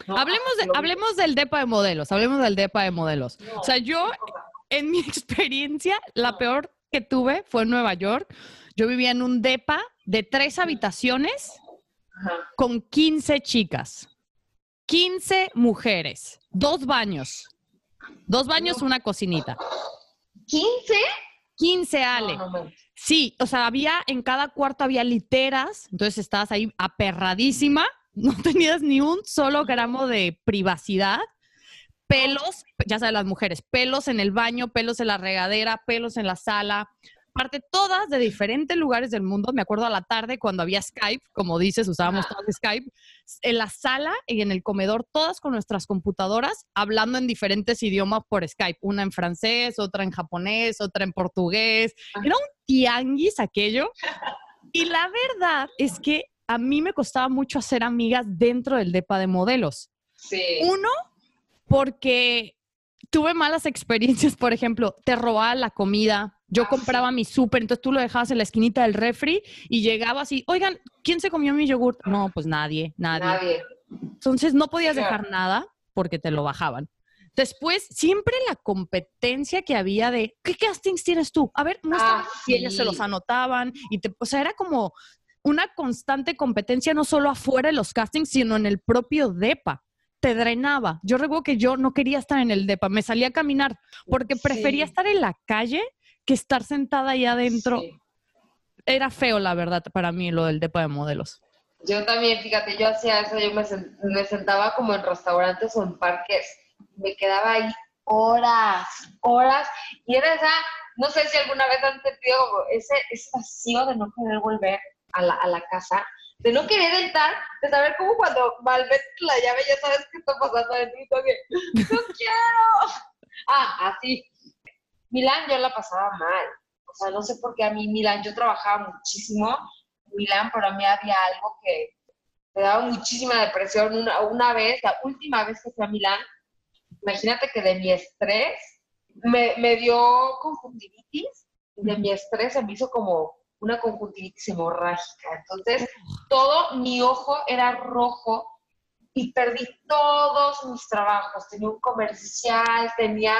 Speaker 3: no,
Speaker 1: Hablemos, de- hablemos del DEPA de modelos, hablemos del DEPA de modelos.
Speaker 3: no,
Speaker 1: O sea, yo, en mi experiencia, la
Speaker 3: No.
Speaker 1: peor que tuve fue en Nueva York. Yo vivía en un DEPA de tres habitaciones
Speaker 3: ajá.
Speaker 1: con 15 chicas, 15 mujeres, dos baños, dos baños, una cocinita.
Speaker 3: ¿15?
Speaker 1: 15, Ale.
Speaker 3: No, no, no.
Speaker 1: Sí, o sea, había en cada cuarto había literas, entonces estabas ahí aperradísima, no tenías ni un solo gramo de privacidad. Pelos, ya sabes, las mujeres, pelos en el baño, pelos en la regadera, pelos en la sala. Aparte, todas de diferentes lugares del mundo. Me acuerdo a la tarde cuando había Skype, como dices, usábamos todas Skype, en la sala y en el comedor, todas con nuestras computadoras, hablando en diferentes idiomas por Skype. Una en francés, otra en japonés, otra en portugués. Era un tianguis aquello. Y la verdad es que a mí me costaba mucho hacer amigas dentro del DEPA de modelos.
Speaker 3: Sí.
Speaker 1: Uno, porque tuve malas experiencias, por ejemplo, te robaban la comida, yo compraba mi súper, entonces tú lo dejabas en la esquinita del refri y llegabas y, oigan, ¿quién se comió mi yogurt? No, pues nadie, nadie.
Speaker 3: Nadie.
Speaker 1: Entonces no podías
Speaker 3: Claro.
Speaker 1: dejar nada porque te lo bajaban. Después, siempre la competencia que había de, ¿qué castings tienes tú? A ver, muéstrame.
Speaker 3: Ah,
Speaker 1: Y ellas se
Speaker 3: sí.
Speaker 1: los anotaban y te, o sea, era como una constante competencia no solo afuera de los castings, sino en el propio DEPA. Te drenaba. Yo recuerdo que yo no quería estar en el DEPA, me salía a caminar porque prefería
Speaker 3: Sí.
Speaker 1: estar en la calle que estar sentada ahí adentro.
Speaker 3: Sí.
Speaker 1: Era feo, la verdad, para mí lo del DEPA de modelos.
Speaker 3: Yo también, fíjate, yo hacía eso, yo me, me sentaba como en restaurantes o en parques, me quedaba ahí horas, horas, y era esa, no sé si alguna vez han sentido ese, ese vacío de no querer volver a la, a la casa, de no querer entrar, de saber cómo cuando malves la llave ya sabes qué está pasando y tú que, no quiero. Ah, así. Milán yo la pasaba mal, o sea, no sé por qué a mí Milán, yo trabajaba muchísimo, Milán, pero a mí había algo que me daba muchísima depresión. Una, una vez, la última vez que fui a Milán, imagínate que de mi estrés me, me dio conjuntivitis, de mi estrés se me hizo como una conjuntivitis hemorrágica. Entonces, todo mi ojo era rojo y perdí todos mis trabajos. Tenía un comercial, tenía...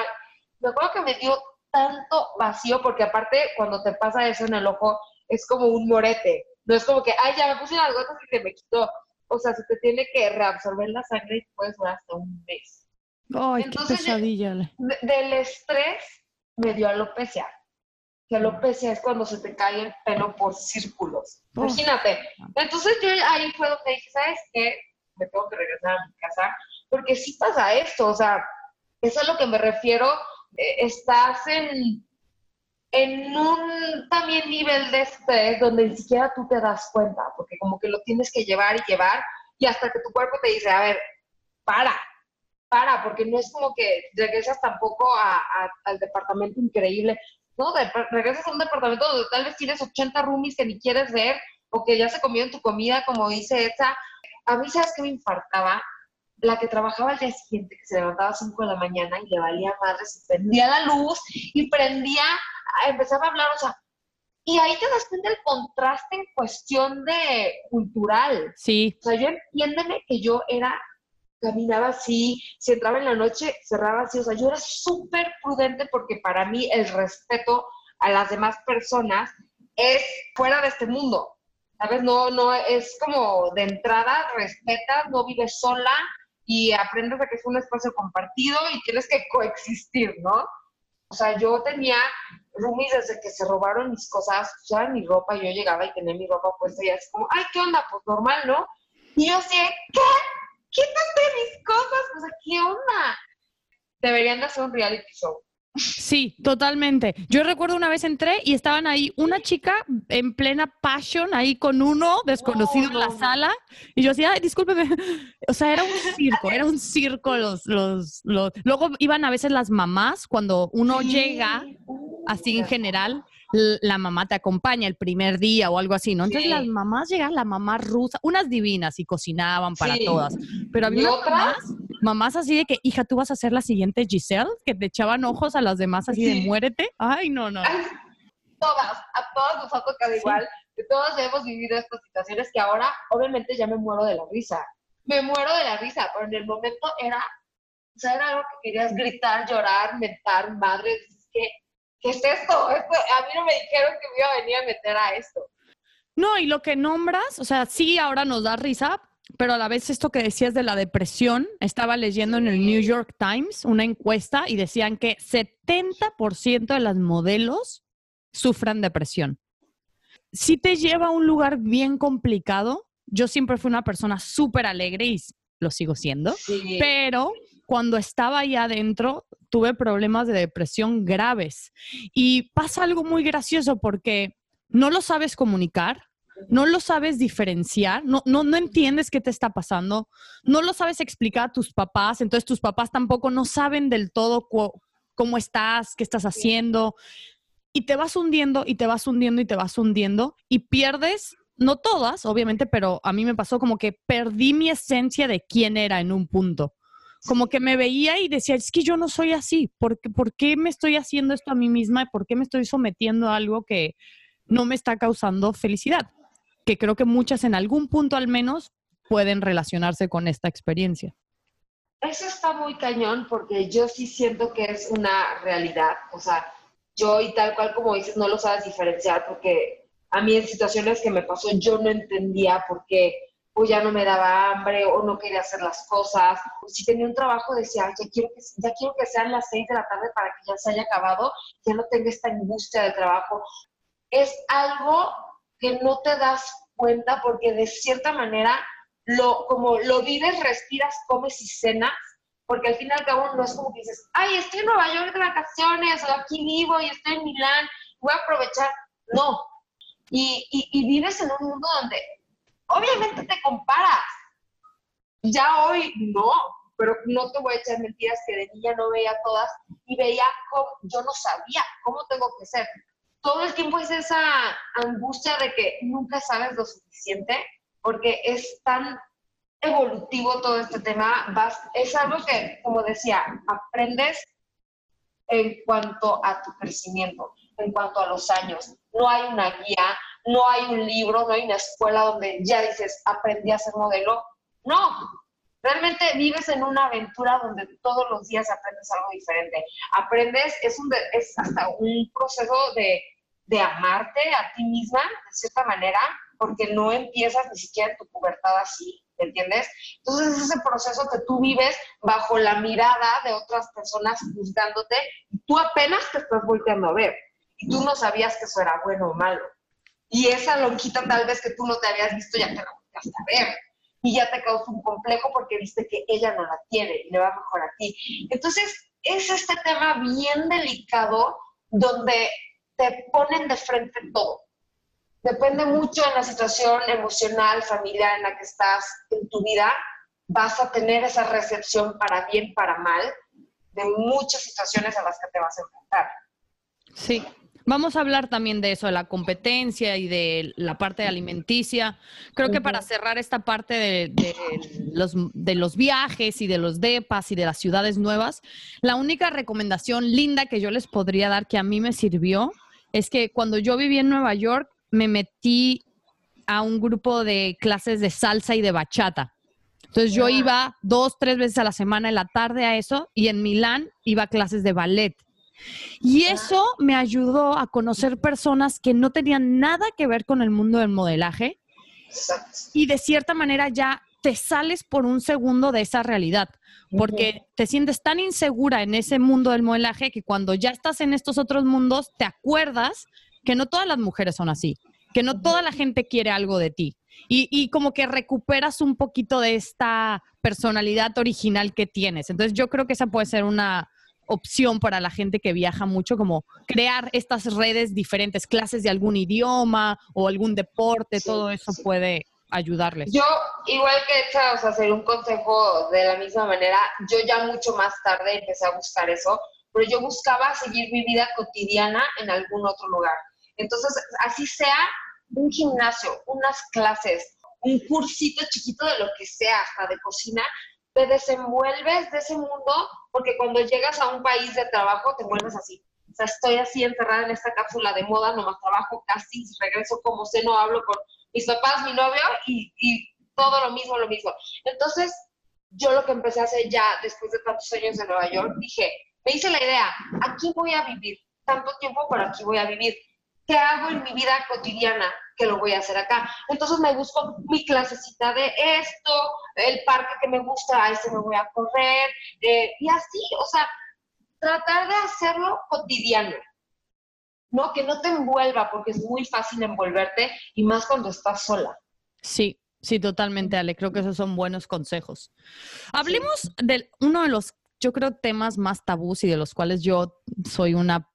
Speaker 3: Me acuerdo que me dio tanto vacío, porque aparte cuando te pasa eso en el ojo, es como un morete. No es como que, ay, ya me puse las gotas y se me quitó. O sea, se te tiene que reabsorber la sangre y puedes durar hasta un mes.
Speaker 1: Ay,
Speaker 3: Entonces,
Speaker 1: qué pesadilla.
Speaker 3: De- del estrés me dio alopecia. Que alopecia es cuando se te cae el pelo por círculos.
Speaker 1: Oh.
Speaker 3: Imagínate. Entonces yo ahí fue donde dije, ¿sabes qué? Me tengo que regresar a mi casa. Porque sí pasa esto, o sea, eso es a lo que me refiero. Eh, estás en, en un también nivel de estrés donde ni siquiera tú te das cuenta, porque como que lo tienes que llevar y llevar, y hasta que tu cuerpo te dice, a ver, para, para, porque no es como que regresas tampoco a- a- al departamento increíble, no, de- regresas a un departamento donde tal vez tienes 80 roomies que ni quieres ver, o que ya se comieron tu comida, como dice esa. A mí, ¿sabes qué me infartaba? La que trabajaba al día siguiente, que se levantaba a 5 de la mañana y le valía madre, se prendía la luz y prendía, empezaba a hablar, o sea, y ahí te das cuenta el contraste en cuestión de cultural.
Speaker 1: Sí,
Speaker 3: O sea, yo entiéndeme que yo era, caminaba así, si entraba en la noche, cerraba así, o sea, yo era súper prudente porque para mí el respeto a las demás personas es fuera de este mundo, ¿sabes? No, no, es como de entrada, respetas, no vives sola y aprendes a que es un espacio compartido y tienes que coexistir, ¿no? O sea, yo tenía roomies desde que se robaron mis cosas, usaban mi ropa, yo llegaba y tenía mi ropa puesta y así como, ay, ¿qué onda? Pues normal, ¿no? Y yo así, ¿qué? Quítate mis cosas, pues ¿qué onda? Deberían de hacer un reality show.
Speaker 1: Sí, totalmente. Yo recuerdo una vez entré y estaban ahí una chica en plena passion, ahí con uno desconocido en la sala, y yo decía, ay, discúlpeme. O sea, era un circo, era un circo los, los, los... Luego iban a veces las mamás cuando uno llega, así en general, la mamá te acompaña el primer día o algo así, ¿no? Entonces las mamás llegan, la mamá rusa, unas divinas y cocinaban para todas, pero había otras mamás, así de que, hija, tú vas a ser la siguiente Giselle, que te echaban ojos a las demás así de muérete. Ay, no, no.
Speaker 3: todas, a todas nos ha tocado igual, que todos hemos vivido estas situaciones que ahora obviamente ya me muero de la risa. Me muero de la risa, pero en el momento era, o sea, era algo que querías gritar, llorar, mentar, madre, es que ¿qué es esto? a mí no me dijeron que me iba a venir a meter a esto.
Speaker 1: No, y lo que nombras, o sea, sí, ahora nos da risa, pero a la vez esto que decías de la depresión, estaba leyendo en el New York Times una encuesta y decían que 70% de las modelos sufran depresión. Si te lleva a un lugar bien complicado. Yo siempre fui una persona súper alegre y lo sigo siendo, pero cuando estaba ahí adentro tuve problemas de depresión graves. Y pasa algo muy gracioso porque no lo sabes comunicar, no lo sabes diferenciar, no, no, no entiendes qué te está pasando, no lo sabes explicar a tus papás, entonces tus papás tampoco no saben del todo cómo estás, qué estás haciendo, y te vas hundiendo y te vas hundiendo y te vas hundiendo y pierdes, no todas, obviamente, pero a mí me pasó como que perdí mi esencia de quién era en un punto como que me veía y decía, es que yo no soy así, ¿por qué, ¿por qué me estoy haciendo esto a mí misma? ¿Por qué me estoy sometiendo a algo que no me está causando felicidad? Que creo que muchas en algún punto al menos pueden relacionarse con esta experiencia.
Speaker 3: Eso está muy cañón porque yo sí siento que es una realidad, o sea, yo y tal cual como dices, no lo sabes diferenciar porque a mí en situaciones que me pasó yo no entendía por qué o ya no me daba hambre o no quería hacer las cosas. Si tenía un trabajo decía, ya quiero que, ya quiero que sean las seis de la tarde para que ya se haya acabado, ya no tenga esta angustia del trabajo. Es algo que no te das cuenta porque de cierta manera lo, como lo vives, respiras, comes y cenas, porque al fin y al cabo no es como que dices, ay, estoy en Nueva York de vacaciones, o aquí vivo y estoy en Milán, voy a aprovechar. No. Y, y, y vives en un mundo donde obviamente te comparas. Ya hoy no, pero no te voy a echar mentiras que de niña no veía todas y veía cómo, yo no sabía cómo tengo que ser. Todo el tiempo es esa angustia de que nunca sabes lo suficiente porque es tan evolutivo todo este tema. Es algo que, como decía, aprendes en cuanto a tu crecimiento, en cuanto a los años. No hay una guía, no hay un libro, no hay una escuela donde ya dices, aprendí a ser modelo. No, realmente vives en una aventura donde todos los días aprendes algo diferente. Aprendes, es, un, es hasta un proceso de, de amarte a ti misma, de cierta manera, porque no empiezas ni siquiera en tu pubertad así, ¿entiendes? Entonces es ese proceso que tú vives bajo la mirada de otras personas juzgándote y tú apenas te estás volteando a ver y tú no sabías que eso era bueno o malo. Y esa lonjita tal vez que tú no te habías visto ya te la volteaste a ver. Y ya te causó un complejo porque viste que ella no la tiene y le va mejor a ti. Entonces, es este tema bien delicado donde te ponen de frente todo. Depende mucho de la situación emocional, familiar en la que estás en tu vida, vas a tener esa recepción para bien, para mal, de muchas situaciones a las que te vas a enfrentar.
Speaker 1: Sí, Vamos a hablar también de eso, de la competencia y de la parte alimenticia. Creo que para cerrar esta parte de, los, de los viajes y de los DEPAS y de las ciudades nuevas, la única recomendación linda que yo les podría dar que a mí me sirvió es que cuando yo viví en Nueva York me metí a un grupo de clases de salsa y de bachata. Entonces yo iba dos, tres veces a la semana en la tarde a eso y en Milán iba a clases de ballet. Y eso me ayudó a conocer personas que no tenían nada que ver con el mundo del modelaje. Y de cierta manera ya te sales por un segundo de esa realidad, porque te sientes tan insegura en ese mundo del modelaje que cuando ya estás en estos otros mundos, te acuerdas que no todas las mujeres son así, que no toda la gente quiere algo de ti. Y, y, como que recuperas un poquito de esta personalidad original que tienes. Entonces yo creo que esa puede ser una opción para la gente que viaja mucho, como crear estas redes diferentes, clases de algún idioma o algún deporte, todo eso puede ayudarles.
Speaker 3: Yo, igual que esa, o sea, hacer un consejo de la misma manera, yo ya mucho más tarde empecé a buscar eso, pero yo buscaba seguir mi vida cotidiana en algún otro lugar. Entonces, así sea un gimnasio, unas clases, un cursito chiquito de lo que sea, hasta de cocina, te desenvuelves de ese mundo porque cuando llegas a un país de trabajo te vuelves así. O sea, estoy así encerrada en esta cápsula de moda, nomás trabajo, casi regreso como sé, hablo con mis papás, mi novio y, y todo lo mismo, lo mismo. Entonces, yo lo que empecé a hacer ya después de tantos años en Nueva York, dije, me hice la idea, aquí voy a vivir tanto tiempo, pero aquí voy a vivir. ¿Qué hago en mi vida cotidiana que lo voy a hacer acá? Entonces me busco mi clasecita de esto, el parque que me gusta, a ese me voy a correr, eh, y así, o sea, tratar de hacerlo cotidiano. ¿no? Que no te envuelva, porque es muy fácil envolverte y más cuando estás sola.
Speaker 1: Sí, sí, totalmente, Ale. Creo que esos son buenos consejos. Hablemos de uno de los, yo creo, temas más tabús y de los cuales yo soy una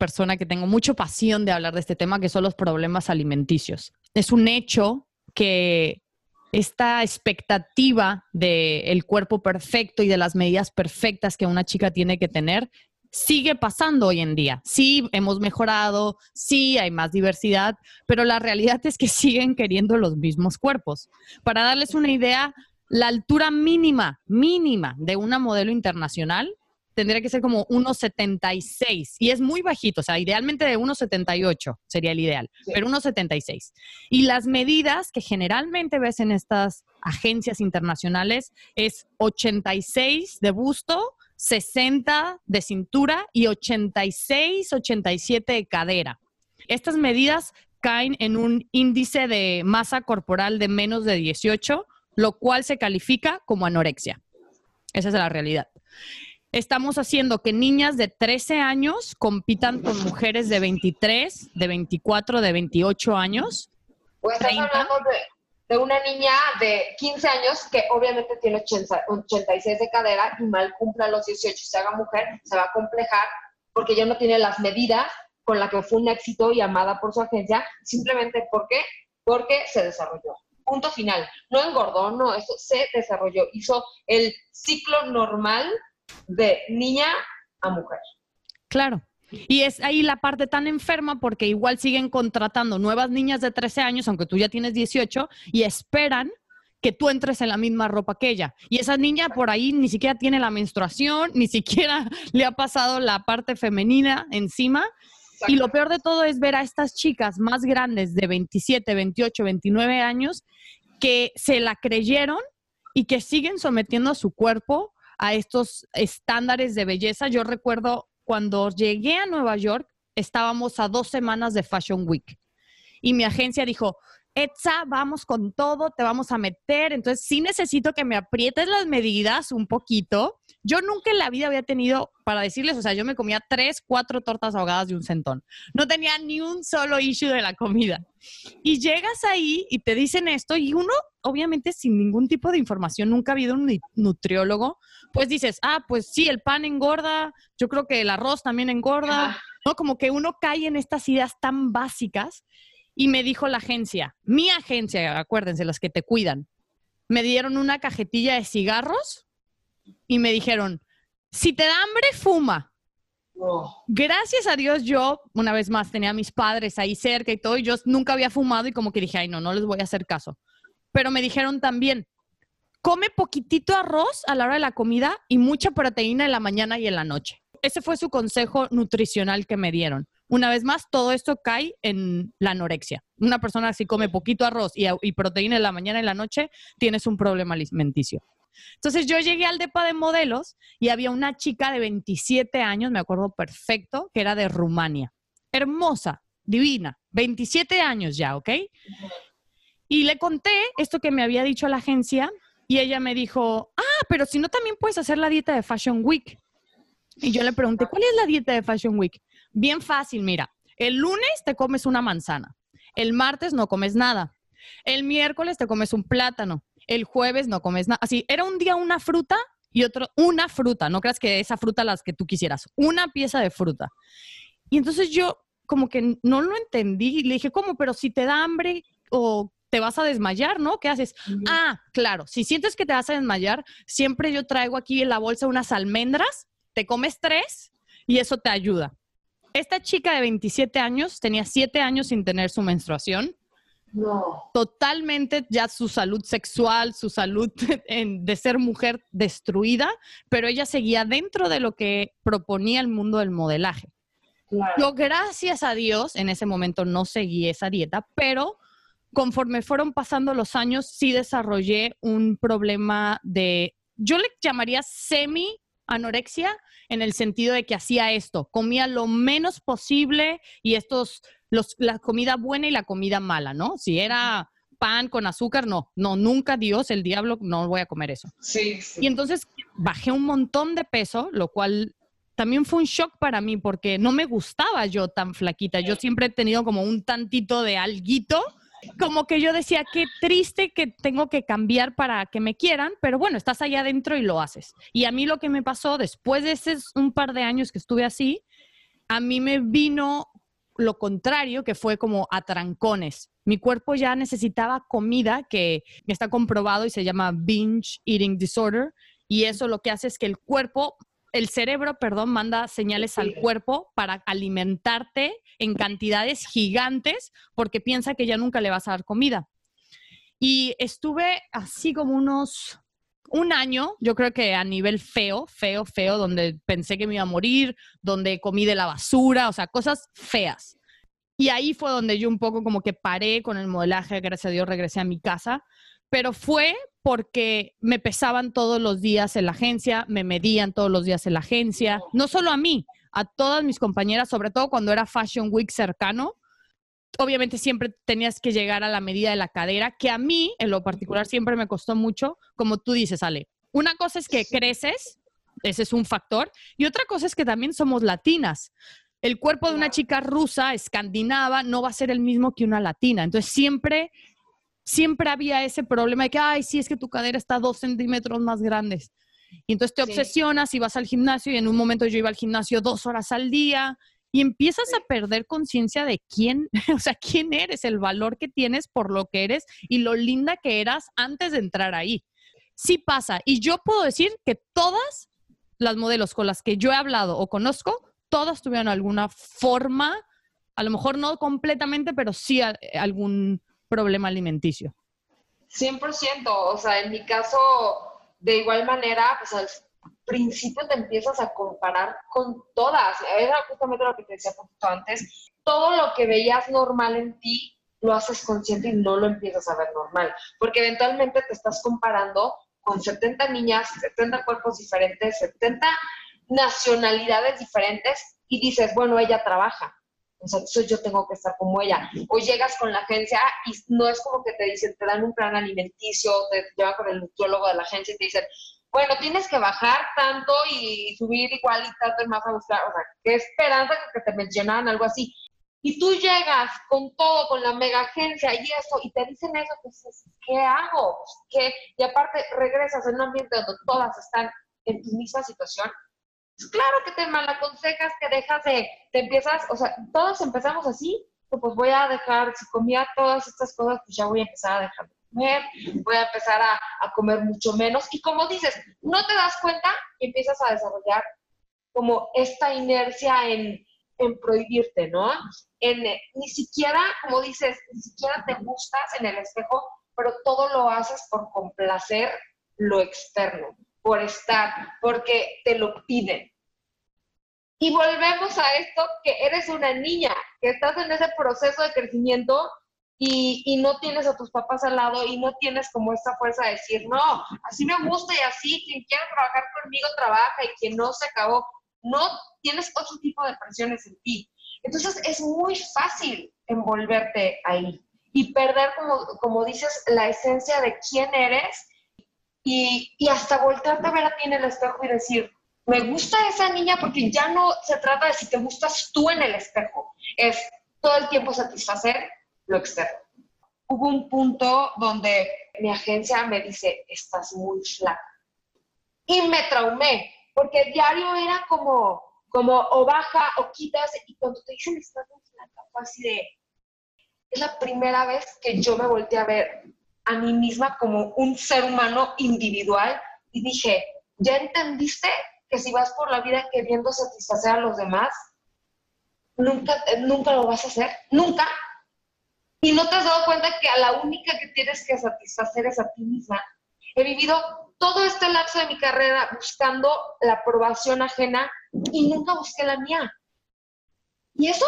Speaker 1: persona que tengo mucha pasión de hablar de este tema, que son los problemas alimenticios. Es un hecho que esta expectativa del cuerpo perfecto y de las medidas perfectas que una chica tiene que tener sigue pasando hoy en día. Sí, hemos mejorado, sí, hay más diversidad, pero la realidad es que siguen queriendo los mismos cuerpos. Para darles una idea, la altura mínima, mínima de una modelo internacional tendría que ser como 1,76 y es muy bajito, o sea, idealmente de 1,78 sería el ideal, pero 1,76. Y las medidas que generalmente ves en estas agencias internacionales es 86 de busto, 60 de cintura y 86, 87 de cadera. Estas medidas caen en un índice de masa corporal de menos de 18, lo cual se califica como anorexia. Esa es la realidad. Estamos haciendo que niñas de 13 años compitan con mujeres de 23, de 24, de 28 años.
Speaker 3: Pues estás hablando de una niña de 15 años que obviamente tiene 86 de cadera y mal cumpla los 18 y se haga mujer, se va a complejar porque ya no tiene las medidas con las que fue un éxito y amada por su agencia, simplemente porque, porque se desarrolló. Punto final. No engordó, no, eso se desarrolló. Hizo el ciclo normal de niña a mujer.
Speaker 1: Claro. Y es ahí la parte tan enferma porque igual siguen contratando nuevas niñas de 13 años, aunque tú ya tienes 18, y esperan que tú entres en la misma ropa que ella. Y esa niña por ahí ni siquiera tiene la menstruación, ni siquiera le ha pasado la parte femenina encima. Y lo peor de todo es ver a estas chicas más grandes de 27, 28, 29 años que se la creyeron y que siguen sometiendo a su cuerpo a estos estándares de belleza. Yo recuerdo cuando llegué a Nueva York, estábamos a dos semanas de Fashion Week. Y mi agencia dijo, Etza, vamos con todo, te vamos a meter. Entonces, sí necesito que me aprietes las medidas un poquito. Yo nunca en la vida había tenido, para decirles, o sea, yo me comía tres, cuatro tortas ahogadas de un centón. No tenía ni un solo issue de la comida. Y llegas ahí y te dicen esto y uno, obviamente, sin ningún tipo de información, nunca ha habido un nutriólogo, pues dices, ah, pues sí, el pan engorda, yo creo que el arroz también engorda, ¿no? Como que uno cae en estas ideas tan básicas y me dijo la agencia, mi agencia, acuérdense, las que te cuidan, me dieron una cajetilla de cigarros y me dijeron, si te da hambre, fuma. Gracias a Dios yo, una vez más, tenía a mis padres ahí cerca y todo, y yo nunca había fumado y como que dije, ay, no, no les voy a hacer caso. Pero me dijeron también, come poquitito arroz a la hora de la comida y mucha proteína en la mañana y en la noche. Ese fue su consejo nutricional que me dieron. Una vez más, todo esto cae en la anorexia. Una persona si come poquito arroz y, y proteína en la mañana y en la noche, tienes un problema alimenticio. Entonces yo llegué al DEPA de modelos y había una chica de 27 años, me acuerdo perfecto, que era de Rumania. Hermosa, divina, 27 años ya, ¿ok? Y le conté esto que me había dicho la agencia Y ella me dijo, ah, pero si no, también puedes hacer la dieta de Fashion Week. Y yo le pregunté, ¿cuál es la dieta de Fashion Week? Bien fácil, mira, el lunes te comes una manzana, el martes no comes nada, el miércoles te comes un plátano, el jueves no comes nada. Así, era un día una fruta y otro, una fruta, no creas que esa fruta las que tú quisieras, una pieza de fruta. Y entonces yo como que no lo entendí, le dije, ¿cómo? Pero si te da hambre o te vas a desmayar, ¿no? ¿Qué haces? Ah, claro, si sientes que te vas a desmayar, siempre yo traigo aquí en la bolsa unas almendras, te comes tres y eso te ayuda. Esta chica de 27 años tenía 7 años sin tener su menstruación.
Speaker 3: No.
Speaker 1: Totalmente ya su salud sexual, su salud de ser mujer destruida, pero ella seguía dentro de lo que proponía el mundo del modelaje. Yo, gracias a Dios, en ese momento no seguí esa dieta, pero conforme fueron pasando los años, sí desarrollé un problema de, yo le llamaría semi anorexia en el sentido de que hacía esto, comía lo menos posible y estos, los, la comida buena y la comida mala, ¿no? Si era pan con azúcar, no, no, nunca Dios, el diablo, no voy a comer eso.
Speaker 3: Sí, sí.
Speaker 1: Y entonces bajé un montón de peso, lo cual también fue un shock para mí porque no me gustaba yo tan flaquita. Yo siempre he tenido como un tantito de alguito como que yo decía, qué triste que tengo que cambiar para que me quieran, pero bueno, estás allá adentro y lo haces. Y a mí lo que me pasó después de ese un par de años que estuve así, a mí me vino lo contrario, que fue como a trancones. Mi cuerpo ya necesitaba comida que está comprobado y se llama binge eating disorder. Y eso lo que hace es que el cuerpo el cerebro, perdón, manda señales al cuerpo para alimentarte en cantidades gigantes porque piensa que ya nunca le vas a dar comida. Y estuve así como unos un año, yo creo que a nivel feo, feo, feo, donde pensé que me iba a morir, donde comí de la basura, o sea, cosas feas. Y ahí fue donde yo un poco como que paré con el modelaje, gracias a Dios regresé a mi casa, pero fue porque me pesaban todos los días en la agencia, me medían todos los días en la agencia, no solo a mí, a todas mis compañeras, sobre todo cuando era Fashion Week cercano. Obviamente siempre tenías que llegar a la medida de la cadera, que a mí en lo particular siempre me costó mucho, como tú dices, Ale. Una cosa es que creces, ese es un factor, y otra cosa es que también somos latinas. El cuerpo de una chica rusa, escandinava, no va a ser el mismo que una latina. Entonces siempre siempre había ese problema de que, ay, sí, es que tu cadera está dos centímetros más grandes. Y entonces te obsesionas y vas al gimnasio y en un momento yo iba al gimnasio dos horas al día y empiezas a perder conciencia de quién, o sea, quién eres, el valor que tienes por lo que eres y lo linda que eras antes de entrar ahí. Sí pasa. Y yo puedo decir que todas las modelos con las que yo he hablado o conozco, todas tuvieron alguna forma, a lo mejor no completamente, pero sí algún problema alimenticio.
Speaker 3: 100%, o sea, en mi caso, de igual manera, pues al principio te empiezas a comparar con todas. Era justamente lo que te decía poquito antes. Todo lo que veías normal en ti, lo haces consciente y no lo empiezas a ver normal, porque eventualmente te estás comparando con 70 niñas, 70 cuerpos diferentes, 70 nacionalidades diferentes y dices, bueno, ella trabaja, entonces yo tengo que estar como ella. O llegas con la agencia y no es como que te dicen, te dan un plan alimenticio, te llevan con el nutriólogo de la agencia y te dicen, bueno, tienes que bajar tanto y subir igual y tanto y más a buscar. O sea, qué esperanza que te mencionaban algo así. Y tú llegas con todo, con la mega agencia y eso, y te dicen eso, pues, ¿qué hago? ¿Qué? Y aparte regresas en un ambiente donde todas están en tu misma situación claro que te malaconsejas, que dejas de, te empiezas, o sea, todos empezamos así, pues voy a dejar, si comía todas estas cosas, pues ya voy a empezar a dejar de comer, voy a empezar a, comer mucho menos. Y como dices, no te das cuenta y empiezas a desarrollar como esta inercia en, prohibirte, ¿no? En, ni siquiera, como dices, ni siquiera te gustas en el espejo, pero todo lo haces por complacer lo externo por estar, porque te lo piden. Y volvemos a esto, que eres una niña, que estás en ese proceso de crecimiento y, y, no tienes a tus papás al lado y no tienes como esta fuerza de decir, no, así me gusta y así, quien quiera trabajar conmigo trabaja y quien no se acabó. No tienes otro tipo de presiones en ti. Entonces es muy fácil envolverte ahí y perder, como, como dices, la esencia de quién eres y, y hasta voltearte a ver a ti en el espejo y decir, me gusta esa niña porque ya no se trata de si te gustas tú en el espejo, es todo el tiempo satisfacer lo externo. Hubo un punto donde mi agencia me dice, estás muy flaca. Y me traumé, porque el diario era como, como o baja o quitas, y cuando te dicen estás muy flaca, fue así de, es la primera vez que yo me volteé a ver a mí misma como un ser humano individual y dije, ¿ya entendiste que si vas por la vida queriendo satisfacer a los demás, nunca, nunca lo vas a hacer? Nunca. Y no te has dado cuenta que a la única que tienes que satisfacer es a ti misma. He vivido todo este lapso de mi carrera buscando la aprobación ajena y nunca busqué la mía. Y eso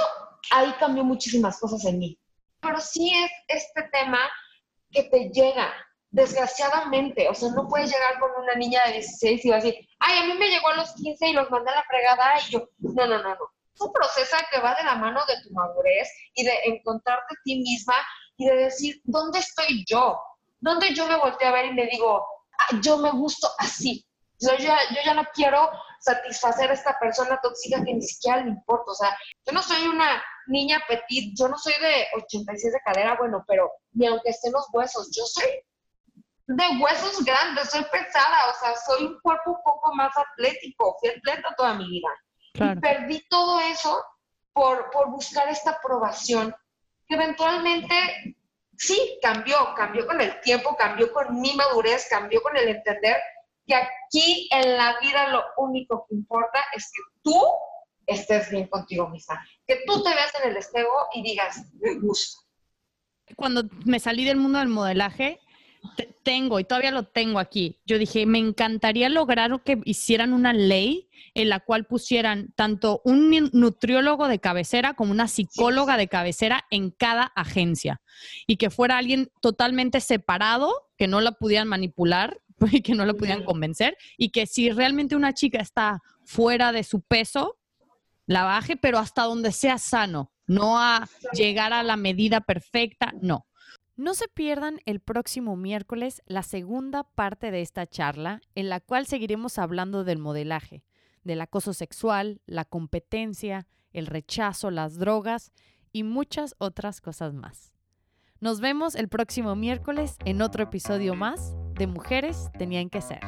Speaker 3: ahí cambió muchísimas cosas en mí pero sí es este tema que te llega, desgraciadamente. O sea, no puedes llegar con una niña de 16 y va a decir, ay, a mí me llegó a los 15 y los mandé a la fregada y yo, no, no, no, no. Es un proceso que va de la mano de tu madurez y de encontrarte a ti misma y de decir, ¿dónde estoy yo? ¿Dónde yo me volteo a ver y me digo, ah, yo me gusto así? Yo ya, yo ya no quiero satisfacer a esta persona tóxica que ni siquiera le importa. O sea, yo no soy una niña petit, yo no soy de 86 de cadera, bueno, pero ni aunque estén los huesos, yo soy de huesos grandes, soy pesada, o sea, soy un cuerpo un poco más atlético, fui atleta toda mi vida. Y perdí todo eso por, por buscar esta aprobación, que eventualmente sí cambió, cambió con el tiempo, cambió con mi madurez, cambió con el entender que aquí en la vida lo único que importa es que tú estés bien contigo misma. Que tú te veas en el espejo y digas, me gusta.
Speaker 1: Cuando me salí del mundo del modelaje, tengo, y todavía lo tengo aquí, yo dije, me encantaría lograr que hicieran una ley en la cual pusieran tanto un nutriólogo de cabecera como una psicóloga de cabecera en cada agencia y que fuera alguien totalmente separado, que no la pudieran manipular y que no la pudieran convencer y que si realmente una chica está fuera de su peso, la baje, pero hasta donde sea sano, no a llegar a la medida perfecta, no.
Speaker 4: No se pierdan el próximo miércoles la segunda parte de esta charla, en la cual seguiremos hablando del modelaje, del acoso sexual, la competencia, el rechazo, las drogas y muchas otras cosas más. Nos vemos el próximo miércoles en otro episodio más de Mujeres Tenían que Ser.